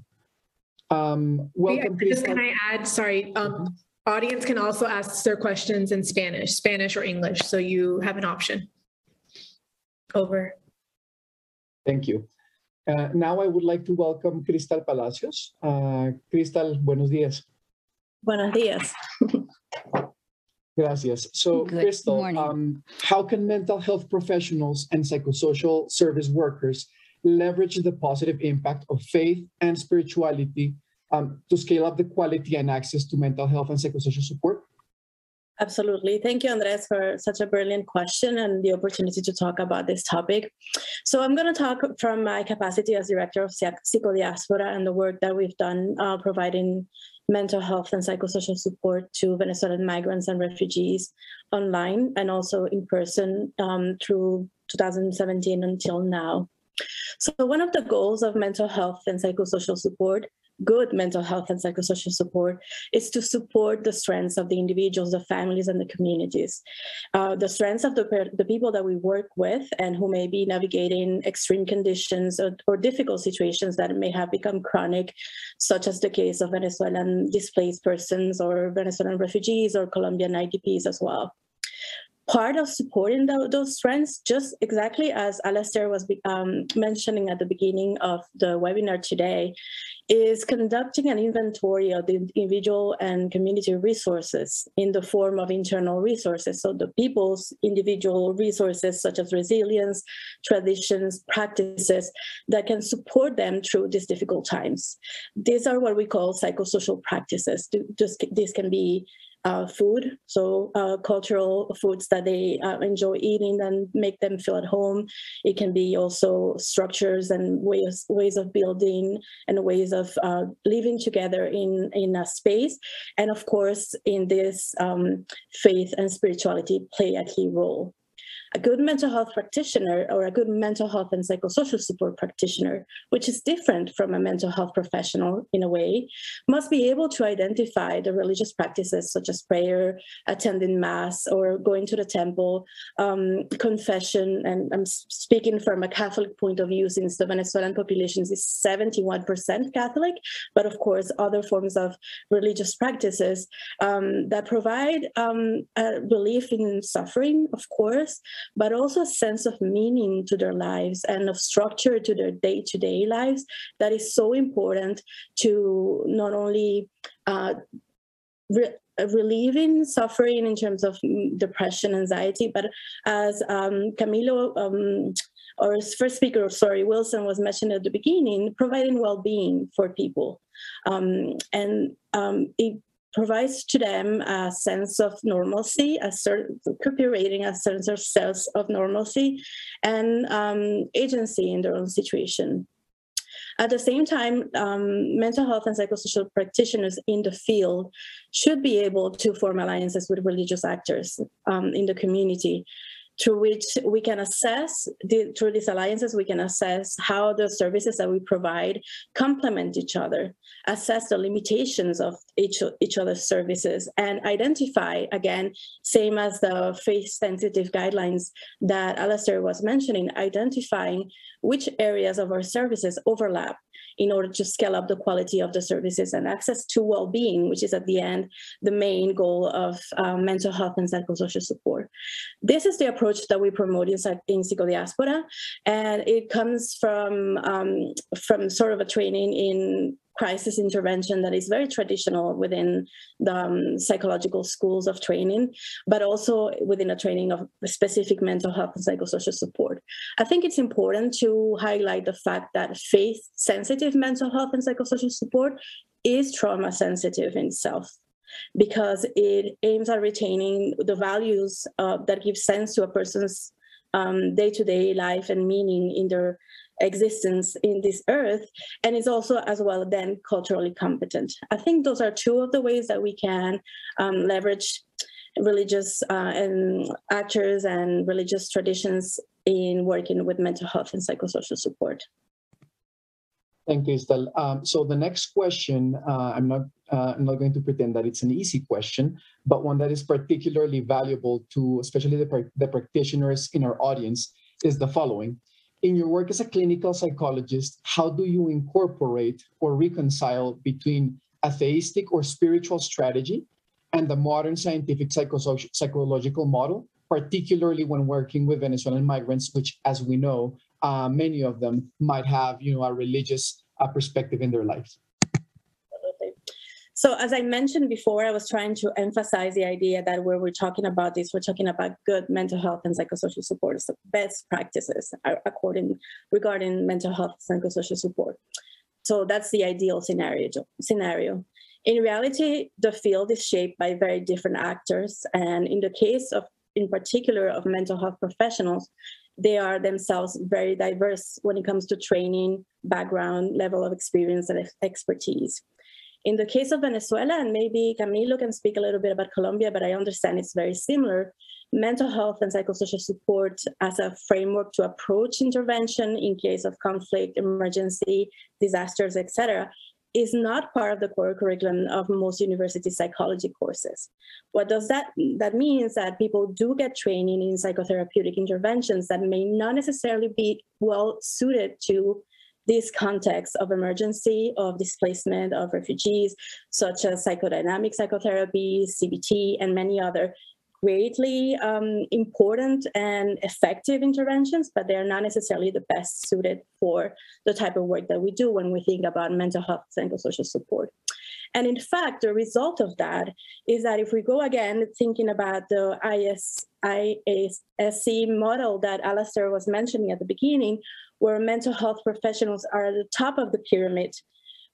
Um, welcome. Yeah, just can I add, sorry, um, audience can also ask their questions in Spanish, Spanish or English, so you have an option. Over. Thank you. Uh, now I would like to welcome Cristal Palacios. Uh, Cristal, buenos días. Buenos días. Gracias. So, Good Cristal, um, how can mental health professionals and psychosocial service workers leverage the positive impact of faith and spirituality um, to scale up the quality and access to mental health and psychosocial support? Absolutely. Thank you, Andres, for such a brilliant question and the opportunity to talk about this topic. So I'm going to talk from my capacity as director of PsicoDiaspora and the work that we've done uh, providing mental health and psychosocial support to Venezuelan migrants and refugees online and also in person um, through 2017 until now. So one of the goals of mental health and psychosocial support good mental health and psychosocial support is to support the strengths of the individuals, the families, and the communities. Uh, the strengths of the, the people that we work with and who may be navigating extreme conditions or, or difficult situations that may have become chronic, such as the case of Venezuelan displaced persons or Venezuelan refugees or Colombian IDPs as well part of supporting the, those strengths, just exactly as Alastair was um, mentioning at the beginning of the webinar today, is conducting an inventory of the individual and community resources in the form of internal resources. So the people's individual resources such as resilience, traditions, practices that can support them through these difficult times. These are what we call psychosocial practices. This can be uh, food, so uh, cultural foods that they uh, enjoy eating and make them feel at home. It can be also structures and ways ways of building and ways of uh, living together in in a space, and of course, in this um, faith and spirituality play a key role a good mental health practitioner or a good mental health and psychosocial support practitioner, which is different from a mental health professional in a way, must be able to identify the religious practices such as prayer, attending mass, or going to the temple, um, confession. And I'm speaking from a Catholic point of view, since the Venezuelan population is 71% Catholic, but of course, other forms of religious practices um, that provide um, relief in suffering, of course, but also a sense of meaning to their lives and of structure to their day to day lives that is so important to not only uh, re- relieving suffering in terms of depression, anxiety, but as um, Camilo um, or first speaker, sorry, Wilson was mentioned at the beginning, providing well-being for people. Um, and um, it provides to them a sense of normalcy, a certain recuperating a sense of sense of normalcy and um, agency in their own situation. At the same time, um, mental health and psychosocial practitioners in the field should be able to form alliances with religious actors um, in the community through which we can assess the, through these alliances we can assess how the services that we provide complement each other assess the limitations of each, each other's services and identify again same as the faith sensitive guidelines that Alastair was mentioning identifying which areas of our services overlap in order to scale up the quality of the services and access to well-being, which is at the end the main goal of um, mental health and psychosocial support. This is the approach that we promote in, in PsicoDiaspora, and it comes from um, from sort of a training in crisis intervention that is very traditional within the um, psychological schools of training, but also within a training of specific mental health and psychosocial support. I think it's important to highlight the fact that faith sensitive mental health and psychosocial support is trauma sensitive in itself because it aims at retaining the values uh, that give sense to a person's um, day-to-day life and meaning in their existence in this earth and is also as well then culturally competent i think those are two of the ways that we can um, leverage religious uh, and actors and religious traditions in working with mental health and psychosocial support Thank you, Estelle. Um, so the next question, uh, I'm not Uh, I'm not going to pretend that it's an easy question, but one that is particularly valuable to especially the, the practitioners in our audience is the following. In your work as a clinical psychologist, how do you incorporate or reconcile between a theistic or spiritual strategy and the modern scientific psychological model, particularly when working with Venezuelan migrants, which, as we know, uh, many of them might have, you know, a religious uh, perspective in their lives. So as I mentioned before, I was trying to emphasize the idea that where we're talking about this, we're talking about good mental health and psychosocial support, so best practices according regarding mental health and psychosocial support. So that's the ideal scenario. Scenario. In reality, the field is shaped by very different actors, and in the case of, in particular, of mental health professionals, they are themselves very diverse when it comes to training, background, level of experience, and expertise. In the case of Venezuela, and maybe Camilo can speak a little bit about Colombia, but I understand it's very similar. Mental health and psychosocial support as a framework to approach intervention in case of conflict, emergency, disasters, etc., is not part of the core curriculum of most university psychology courses. What does that? That means that people do get training in psychotherapeutic interventions that may not necessarily be well suited to this context of emergency, of displacement, of refugees, such as psychodynamic psychotherapy, CBT, and many other greatly um, important and effective interventions, but they're not necessarily the best suited for the type of work that we do when we think about mental health and social support. And in fact, the result of that is that if we go again thinking about the IS, IASC model that Alastair was mentioning at the beginning, where mental health professionals are at the top of the pyramid,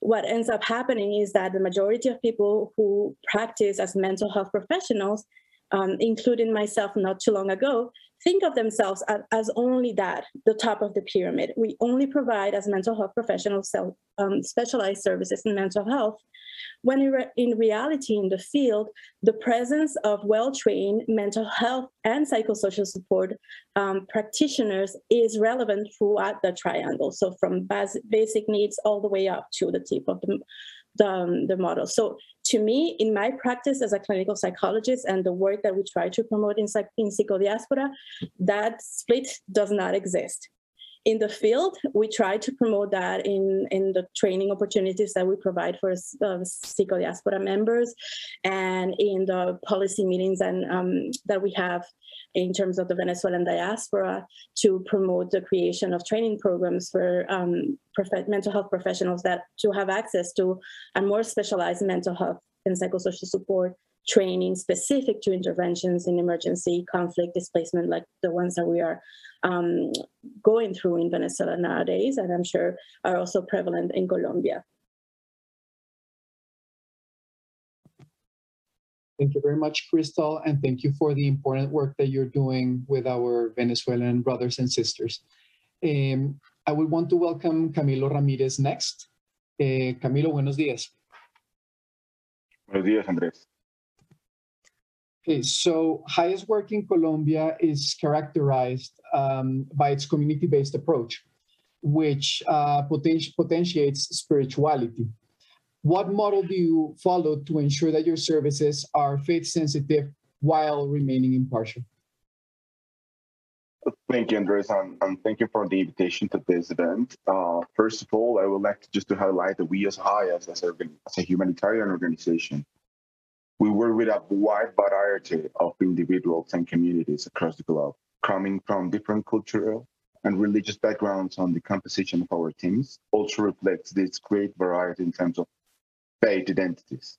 what ends up happening is that the majority of people who practice as mental health professionals, um, including myself not too long ago, think of themselves as, as, only that, the top of the pyramid. We only provide, as mental health professionals, um, specialized services in mental health when in, re in reality in the field, the presence of well-trained mental health and psychosocial support um, practitioners is relevant throughout the triangle. So from bas basic needs all the way up to the tip of the, the, um, the model. So to me, in my practice as a clinical psychologist and the work that we try to promote in, in PsicoDiaspora, that split does not exist in the field. We try to promote that in, in the training opportunities that we provide for uh, Diaspora members and in the policy meetings and um, that we have in terms of the Venezuelan diaspora to promote the creation of training programs for um, mental health professionals that to have access to a more specialized mental health and psychosocial support training specific to interventions in emergency conflict displacement like the ones that we are um, going through in Venezuela nowadays, and I'm sure are also prevalent in Colombia. Thank you very much, Cristal, and thank you for the important work that you're doing with our Venezuelan brothers and sisters. Um, I would want to welcome Camilo Ramirez next. Uh, Camilo, buenos días. Buenos días, Andrés. So HIAS' work in Colombia is characterized um, by its community-based approach, which uh, poten- potentiates spirituality. What model do you follow to ensure that your services are faith-sensitive while remaining impartial? Thank you, Andres, and, and, thank you for the invitation to this event. Uh, first of all, I would like to just to highlight that we as HIAS, as, as a humanitarian organization, we work with a wide variety of individuals and communities across the globe, coming from different cultural and religious backgrounds on the composition of our teams also reflects this great variety in terms of faith identities.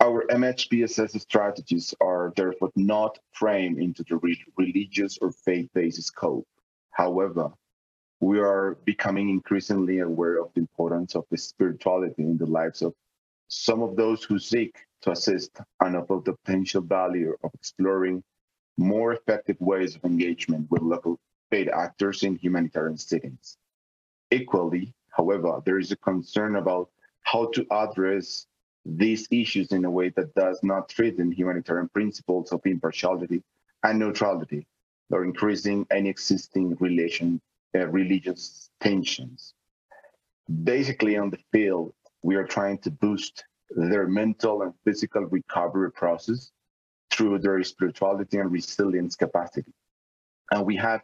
Our MHPSS strategies are therefore not framed into the religious or faith-based scope. However, we are becoming increasingly aware of the importance of the spirituality in the lives of some of those who seek to assist and about the potential value of exploring more effective ways of engagement with local faith actors in humanitarian settings. Equally, however, there is a concern about how to address these issues in a way that does not threaten humanitarian principles of impartiality and neutrality, or increasing any existing relation, uh, religious tensions. Basically, on the field, we are trying to boost their mental and physical recovery process through their spirituality and resilience capacity. And we have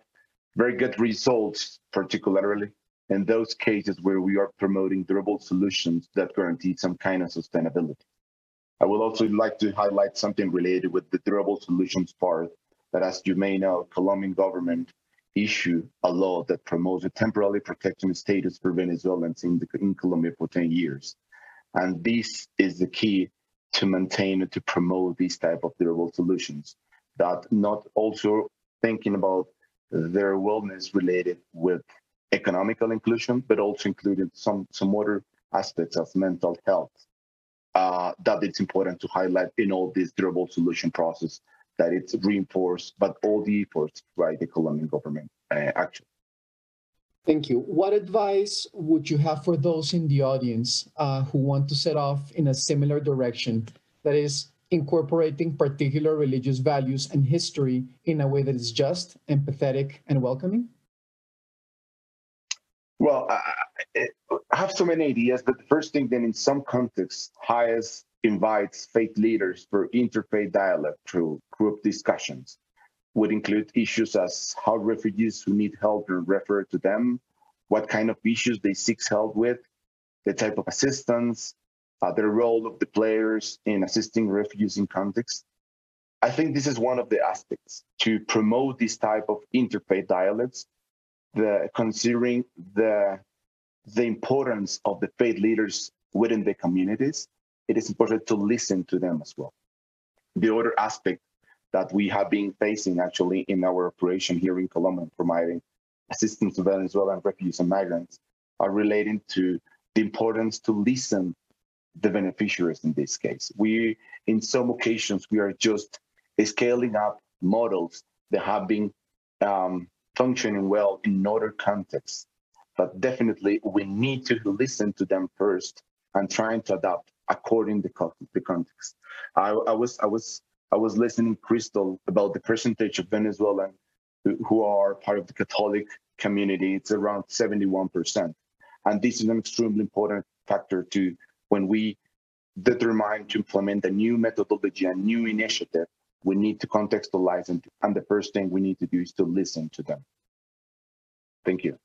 very good results, particularly in those cases where we are promoting durable solutions that guarantee some kind of sustainability. I would also like to highlight something related with the durable solutions part that, as you may know, Colombian government issued a law that promotes a temporary protection status for Venezuelans in, the, in Colombia for 10 years. And this is the key to maintain and to promote these type of durable solutions that not also thinking about their wellness related with economical inclusion, but also including some, some other aspects of mental health uh, that it's important to highlight in all this durable solution process that it's reinforced, but all the efforts by the Colombian government uh, actually. Thank you. What advice would you have for those in the audience uh, who want to set off in a similar direction, that is, incorporating particular religious values and history in a way that is just, empathetic, and welcoming? Well, I, I have so many ideas, but the first thing then in some contexts, HIAS invites faith leaders for interfaith dialogue through group discussions would include issues as how refugees who need help are referred to them, what kind of issues they seek help with, the type of assistance, uh, the role of the players in assisting refugees in context. I think this is one of the aspects to promote this type of interfaith dialogues, the considering the the importance of the faith leaders within the communities, it is important to listen to them as well. The other aspect that we have been facing actually in our operation here in Colombia, providing assistance to Venezuelan refugees and migrants, are relating to the importance to listen the beneficiaries in this case. We, in some occasions, we are just scaling up models that have been um, functioning well in other contexts. But definitely, we need to listen to them first and trying to adapt according to the context. I, I was I was I was listening Cristal about the percentage of Venezuelan who, are part of the Catholic community. It's around 71%. And this is an extremely important factor to when we determine to implement a new methodology, a new initiative, we need to contextualize and, and the first thing we need to do is to listen to them. Thank you.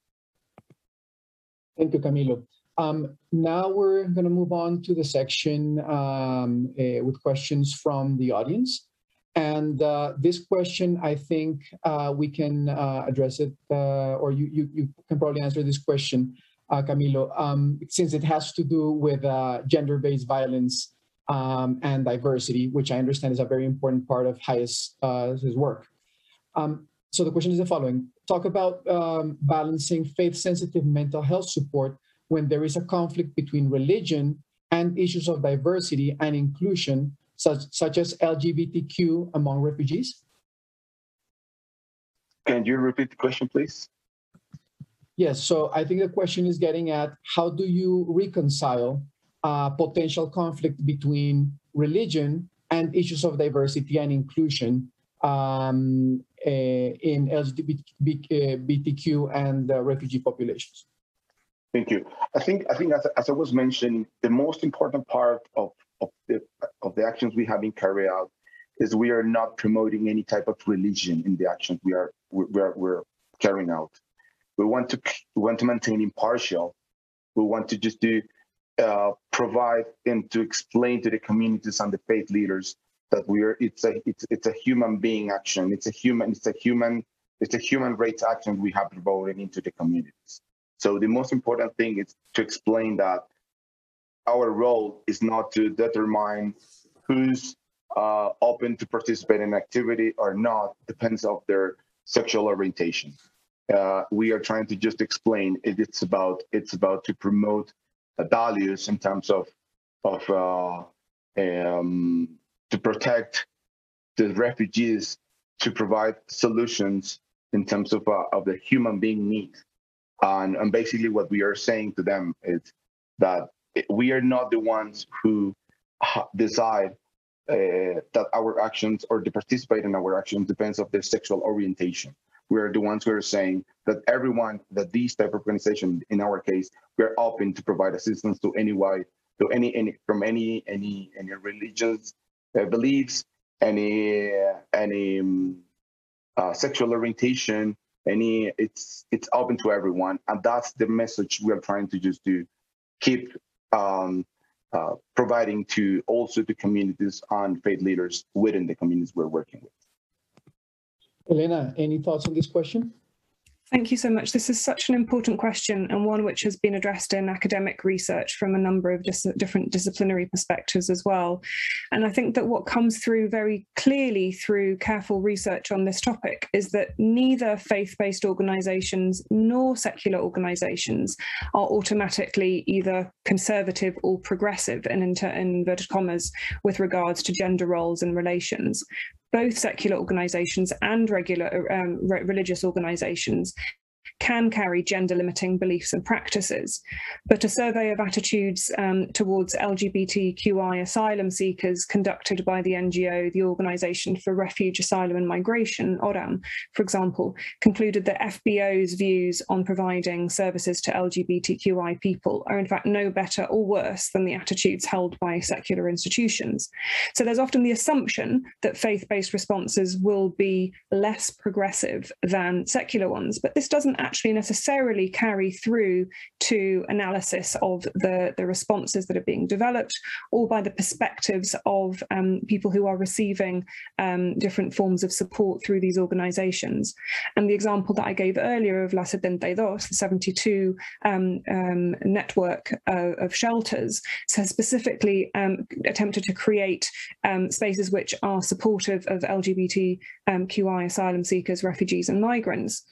Thank you, Camilo. Um, now we're going to move on to the section um, uh, with questions from the audience. And uh, this question, I think uh, we can uh, address it, uh, or you, you, you, can probably answer this question, uh, Camilo, um, since it has to do with gender-based violence um, and diversity, which I understand is a very important part of HIAS' work. Um, so the question is the following. Talk about um, balancing faith-sensitive mental health support when there is a conflict between religion and issues of diversity and inclusion, such, such as LGBTQ among refugees? Can you repeat the question, please? Yes, so I think the question is getting at how do you reconcile uh, potential conflict between religion and issues of diversity and inclusion um, uh, in LGBTQ and uh, refugee populations? Thank you. I think I think as, as I was mentioning, the most important part of, of the of the actions we have been carried out is we are not promoting any type of religion in the actions we are we're, we're carrying out. We want to we want to maintain impartial. We want to just do uh, provide and to explain to the communities and the faith leaders that we are it's a it's it's a human being action. It's a human it's a human it's a human rights action we have promoted into the communities. So the most important thing is to explain that our role is not to determine who's uh, open to participate in activity or not, depends of their sexual orientation. Uh, we are trying to just explain it, it's about it's about to promote values in terms of of uh, um, to protect the refugees, to provide solutions in terms of uh, of the human being need and, and basically, what we are saying to them is that we are not the ones who decide uh, that our actions or to participate in our actions depends of their sexual orientation. We are the ones who are saying that everyone, that these type of organization, in our case, we are open to provide assistance to anyone, to any any from any any any religious uh, beliefs, any any um, uh, sexual orientation, any it's it's open to everyone, and that's the message we are trying to just do, keep um, uh, providing to also the communities and faith leaders within the communities we're working with. Elena, any thoughts on this question? Thank you so much. This is such an important question and one which has been addressed in academic research from a number of dis different disciplinary perspectives as well. And I think that what comes through very clearly through careful research on this topic is that neither faith-based organizations nor secular organizations are automatically either conservative or progressive in inverted commas with regards to gender roles and relations both secular organizations and regular um, re religious organizations can carry gender limiting beliefs and practices. But a survey of attitudes um, towards LGBTQI asylum seekers conducted by the NGO, the Organisation for Refuge, Asylum and Migration, ORAM, for example, concluded that FBO's views on providing services to LGBTQI people are in fact no better or worse than the attitudes held by secular institutions. So there's often the assumption that faith-based responses will be less progressive than secular ones, but this doesn't actually necessarily carry through to analysis of the, the responses that are being developed or by the perspectives of um, people who are receiving um, different forms of support through these organizations. And the example that I gave earlier of La Setenta the 72 um, um, network uh, of shelters, has specifically um, attempted to create um, spaces which are supportive of LGBTQI asylum seekers, refugees and migrants.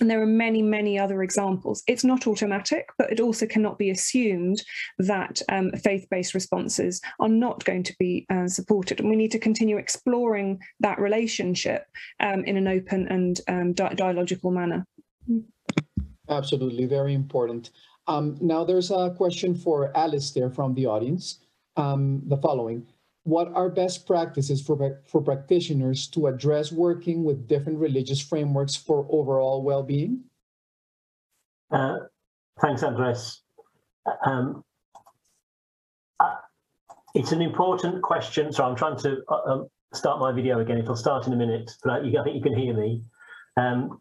And there are many, many other examples. It's not automatic, but it also cannot be assumed that um, faith-based responses are not going to be uh, supported. And we need to continue exploring that relationship um, in an open and um, di dialogical manner. Absolutely, very important. Um, now there's a question for Alastair from the audience. Um, the following, what are best practices for, for practitioners to address working with different religious frameworks for overall well-being? Uh, thanks, Andres. Um, uh, it's an important question, so I'm trying to uh, um, start my video again. It'll start in a minute, but you, I think you can hear me. Um,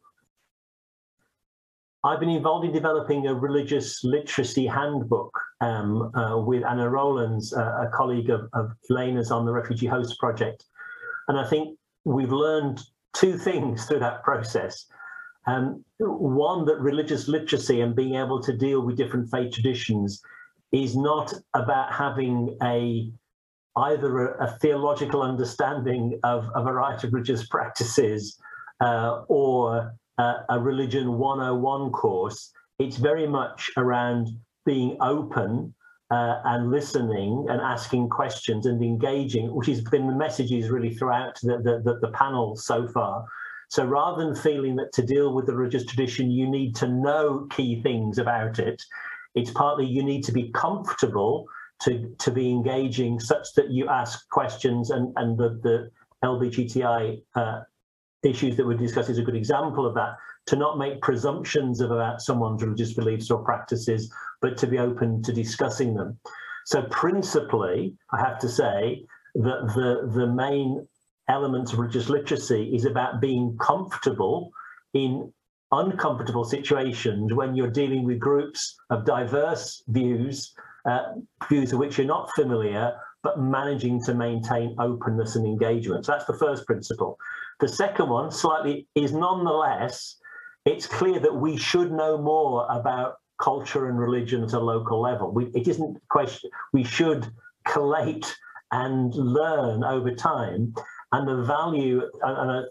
I've been involved in developing a religious literacy handbook um, uh, with Anna Rowlands, uh, a colleague of, of on the Refugee Host Project. And I think we've learned two things *laughs* through that process. Um, one, that religious literacy and being able to deal with different faith traditions is not about having a either a, a theological understanding of a variety of religious *laughs* practices uh, or uh, a Religion 101 course, it's very much around being open uh, and listening and asking questions and engaging, which has been the messages really throughout the, the, the, panel so far. So rather than feeling that to deal with the religious tradition, you need to know key things about it, it's partly you need to be comfortable to, to be engaging such that you ask questions and, and the, the LBGTI uh, issues that we discussed is a good example of that, to not make presumptions about someone's religious beliefs or practices, but to be open to discussing them. So principally, I have to say that the, the main elements of religious literacy is about being comfortable in uncomfortable situations when you're dealing with groups of diverse views, uh, views of which you're not familiar, but managing to maintain openness and engagement. So that's the first principle. The second one, slightly, is nonetheless, it's clear that we should know more about culture and religion at a local level. We, it isn't a question, we should collate and learn over time. And the value, and I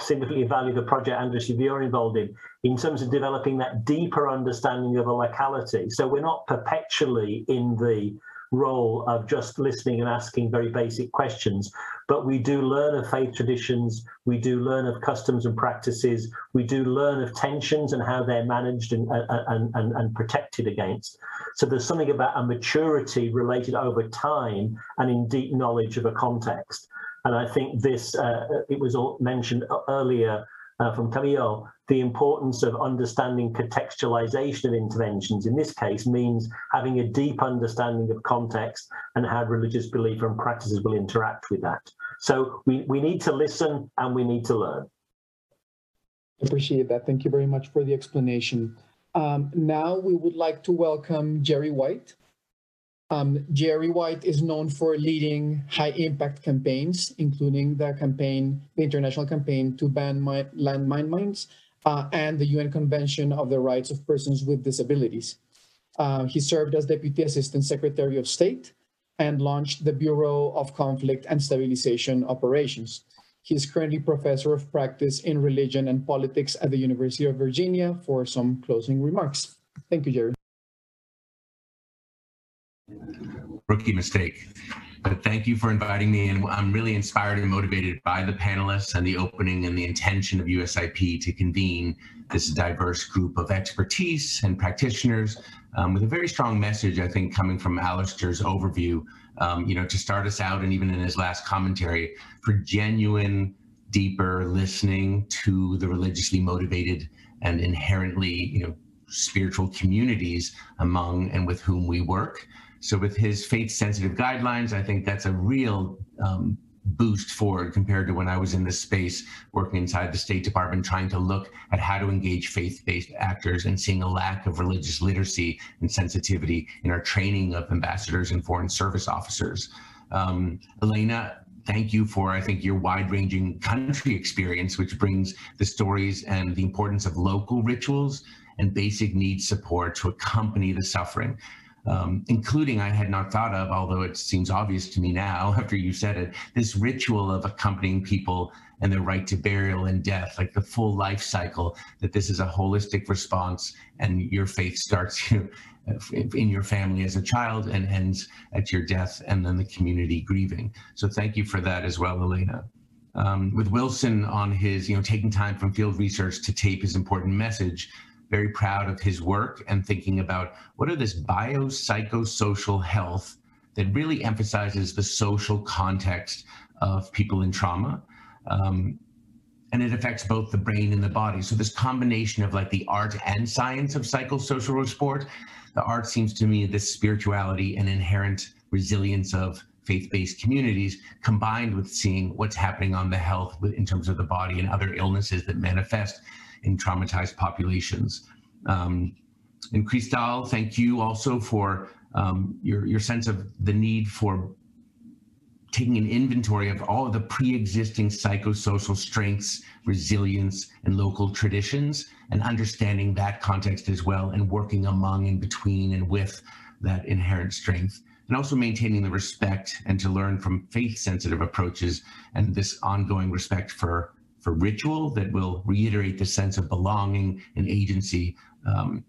significantly value the project Andres, you're involved in, in terms of developing that deeper understanding of a locality. So we're not perpetually in the role of just listening and asking very basic questions. But we do learn of faith traditions, we do learn of customs and practices, we do learn of tensions and how they're managed and, and, and, and protected against. So there's something about a maturity related over time and in deep knowledge of a context. And I think this, uh, it was mentioned earlier, uh, from Camille, the importance of understanding contextualization of interventions in this case means having a deep understanding of context and how religious belief and practices will interact with that. So we, we need to listen and we need to learn. Appreciate that. Thank you very much for the explanation. Um, now we would like to welcome Jerry White. Um, Jerry White is known for leading high impact campaigns, including the campaign, the international campaign to ban landmine mines uh, and the UN Convention of the Rights of Persons with Disabilities. Uh, he served as Deputy Assistant Secretary of State and launched the Bureau of Conflict and Stabilization Operations. He is currently Professor of Practice in Religion and Politics at the University of Virginia for some closing remarks. Thank you, Jerry. Rookie mistake. But thank you for inviting me. And I'm really inspired and motivated by the panelists and the opening and the intention of USIP to convene this diverse group of expertise and practitioners um, with a very strong message, I think, coming from Alastair's overview, um, you know, to start us out and even in his last commentary for genuine, deeper listening to the religiously motivated and inherently, you know, spiritual communities among and with whom we work. So with his faith sensitive guidelines, I think that's a real um, boost forward compared to when I was in this space working inside the State Department, trying to look at how to engage faith-based actors and seeing a lack of religious literacy and sensitivity in our training of ambassadors and foreign service officers. Um, Elena, thank you for, I think, your wide-ranging country experience, which brings the stories and the importance of local rituals and basic needs support to accompany the suffering um, including I had not thought of, although it seems obvious to me now *laughs* after you said it, this ritual of accompanying people and their right to burial and death, like the full life cycle, that this is a holistic response and your faith starts you *laughs* in your family as a child and ends at your death and then the community grieving. So thank you for that as well, Elena. Um, with Wilson on his, you know, taking time from field research to tape his important message, very proud of his work and thinking about what are this biopsychosocial health that really emphasizes the social context of people in trauma. Um, and it affects both the brain and the body. So this combination of like the art and science of psychosocial sport, the art seems to me this spirituality and inherent resilience of faith-based communities combined with seeing what's happening on the health in terms of the body and other illnesses that manifest in traumatized populations. Um, and Cristal, thank you also for um, your, your sense of the need for taking an inventory of all of the pre-existing psychosocial strengths, resilience, and local traditions, and understanding that context as well, and working among and between and with that inherent strength, and also maintaining the respect and to learn from faith-sensitive approaches and this ongoing respect for for ritual that will reiterate the sense of belonging and agency. Um,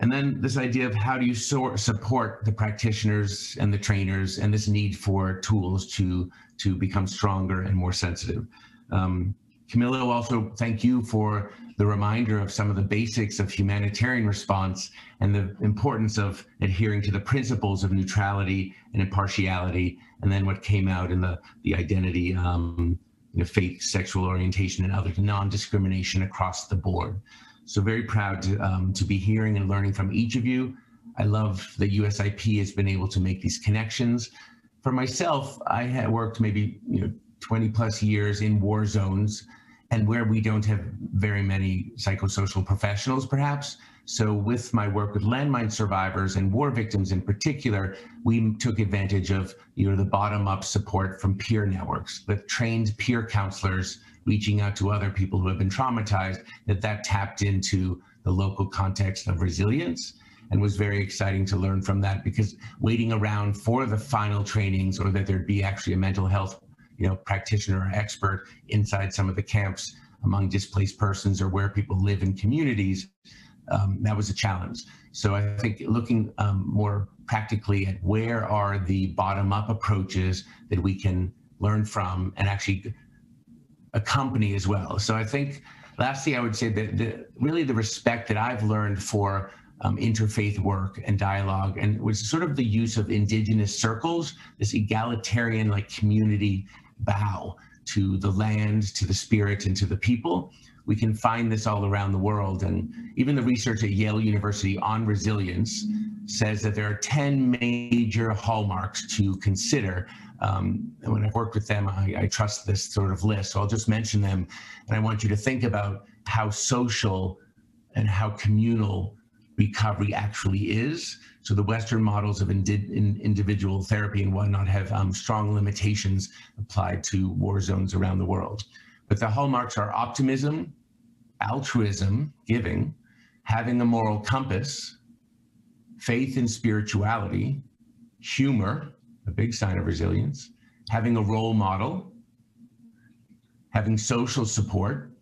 and then this idea of how do you so support the practitioners and the trainers and this need for tools to, to become stronger and more sensitive. Um, Camilo, also thank you for the reminder of some of the basics of humanitarian response and the importance of adhering to the principles of neutrality and impartiality, and then what came out in the, the identity um, you know, faith, sexual orientation, and other non-discrimination across the board. So very proud to, um, to be hearing and learning from each of you. I love that USIP has been able to make these connections. For myself, I had worked maybe you know 20 plus years in war zones and where we don't have very many psychosocial professionals perhaps so with my work with landmine survivors and war victims in particular, we took advantage of you know, the bottom-up support from peer networks, with trained peer counselors reaching out to other people who have been traumatized, that that tapped into the local context of resilience and was very exciting to learn from that because waiting around for the final trainings or that there'd be actually a mental health you know, practitioner or expert inside some of the camps among displaced persons or where people live in communities um, that was a challenge. So I think looking um, more practically at where are the bottom-up approaches that we can learn from and actually accompany as well. So I think lastly, I would say that the, really the respect that I've learned for um, interfaith work and dialogue and was sort of the use of indigenous circles, this egalitarian like community bow to the land, to the spirit, and to the people. We can find this all around the world. And even the research at Yale University on resilience says that there are 10 major hallmarks to consider. Um, and when I've worked with them, I, I trust this sort of list. So I'll just mention them. And I want you to think about how social and how communal recovery actually is. So the Western models of indi in individual therapy and whatnot have um, strong limitations applied to war zones around the world. But the hallmarks are optimism, altruism, giving, having a moral compass, faith in spirituality, humor, a big sign of resilience, having a role model, having social support,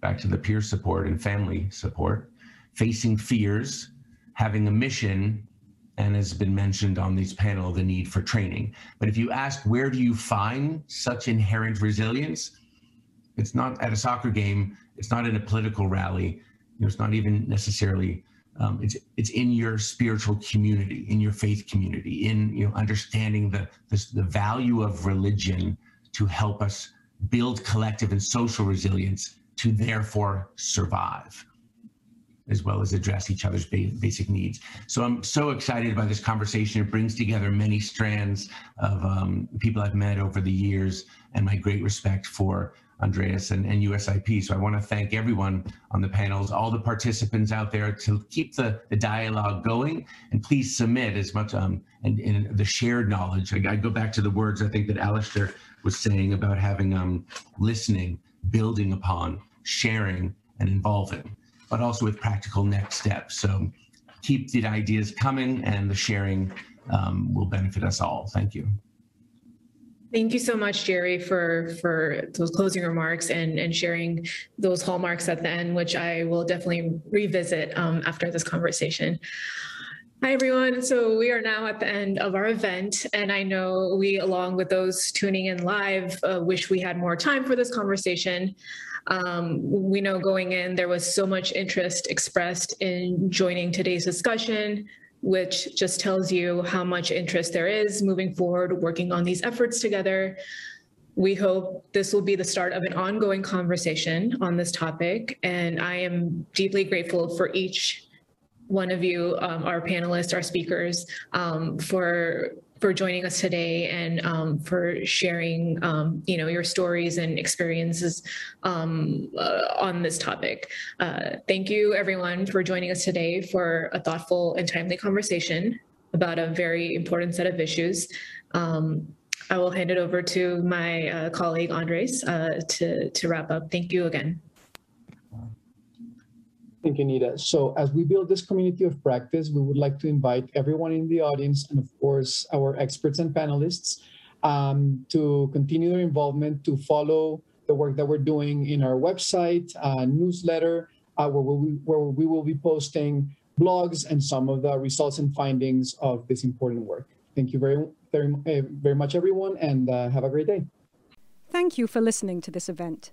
back to the peer support and family support, facing fears, having a mission, and has been mentioned on this panel, the need for training. But if you ask, where do you find such inherent resilience? It's not at a soccer game. It's not in a political rally. You know, it's not even necessarily. Um, it's it's in your spiritual community, in your faith community, in you know understanding the the, the value of religion to help us build collective and social resilience to therefore survive as well as address each other's ba basic needs. So I'm so excited by this conversation. It brings together many strands of um, people I've met over the years and my great respect for Andreas and, and USIP. So I want to thank everyone on the panels, all the participants out there to keep the, the dialogue going and please submit as much um, and, and the shared knowledge. I, I go back to the words I think that Alastair was saying about having um, listening, building upon, sharing, and involving but also with practical next steps. So keep the ideas coming and the sharing um, will benefit us all. Thank you. Thank you so much, Jerry, for for those closing remarks and and sharing those hallmarks at the end, which I will definitely revisit um, after this conversation. Hi, everyone. So we are now at the end of our event, and I know we, along with those tuning in live, uh, wish we had more time for this conversation. Um, we know going in, there was so much interest expressed in joining today's discussion, which just tells you how much interest there is moving forward, working on these efforts together. We hope this will be the start of an ongoing conversation on this topic. And I am deeply grateful for each one of you, um, our panelists, our speakers, um, for for joining us today and um, for sharing, um, you know, your stories and experiences um, uh, on this topic. Uh, thank you, everyone, for joining us today for a thoughtful and timely conversation about a very important set of issues. Um, I will hand it over to my uh, colleague Andres uh, to to wrap up. Thank you again. Thank you, Nita. So as we build this community of practice, we would like to invite everyone in the audience and of course our experts and panelists um, to continue their involvement, to follow the work that we're doing in our website, uh, newsletter, uh, where, we, where we will be posting blogs and some of the results and findings of this important work. Thank you very, very, uh, very much, everyone, and uh, have a great day. Thank you for listening to this event.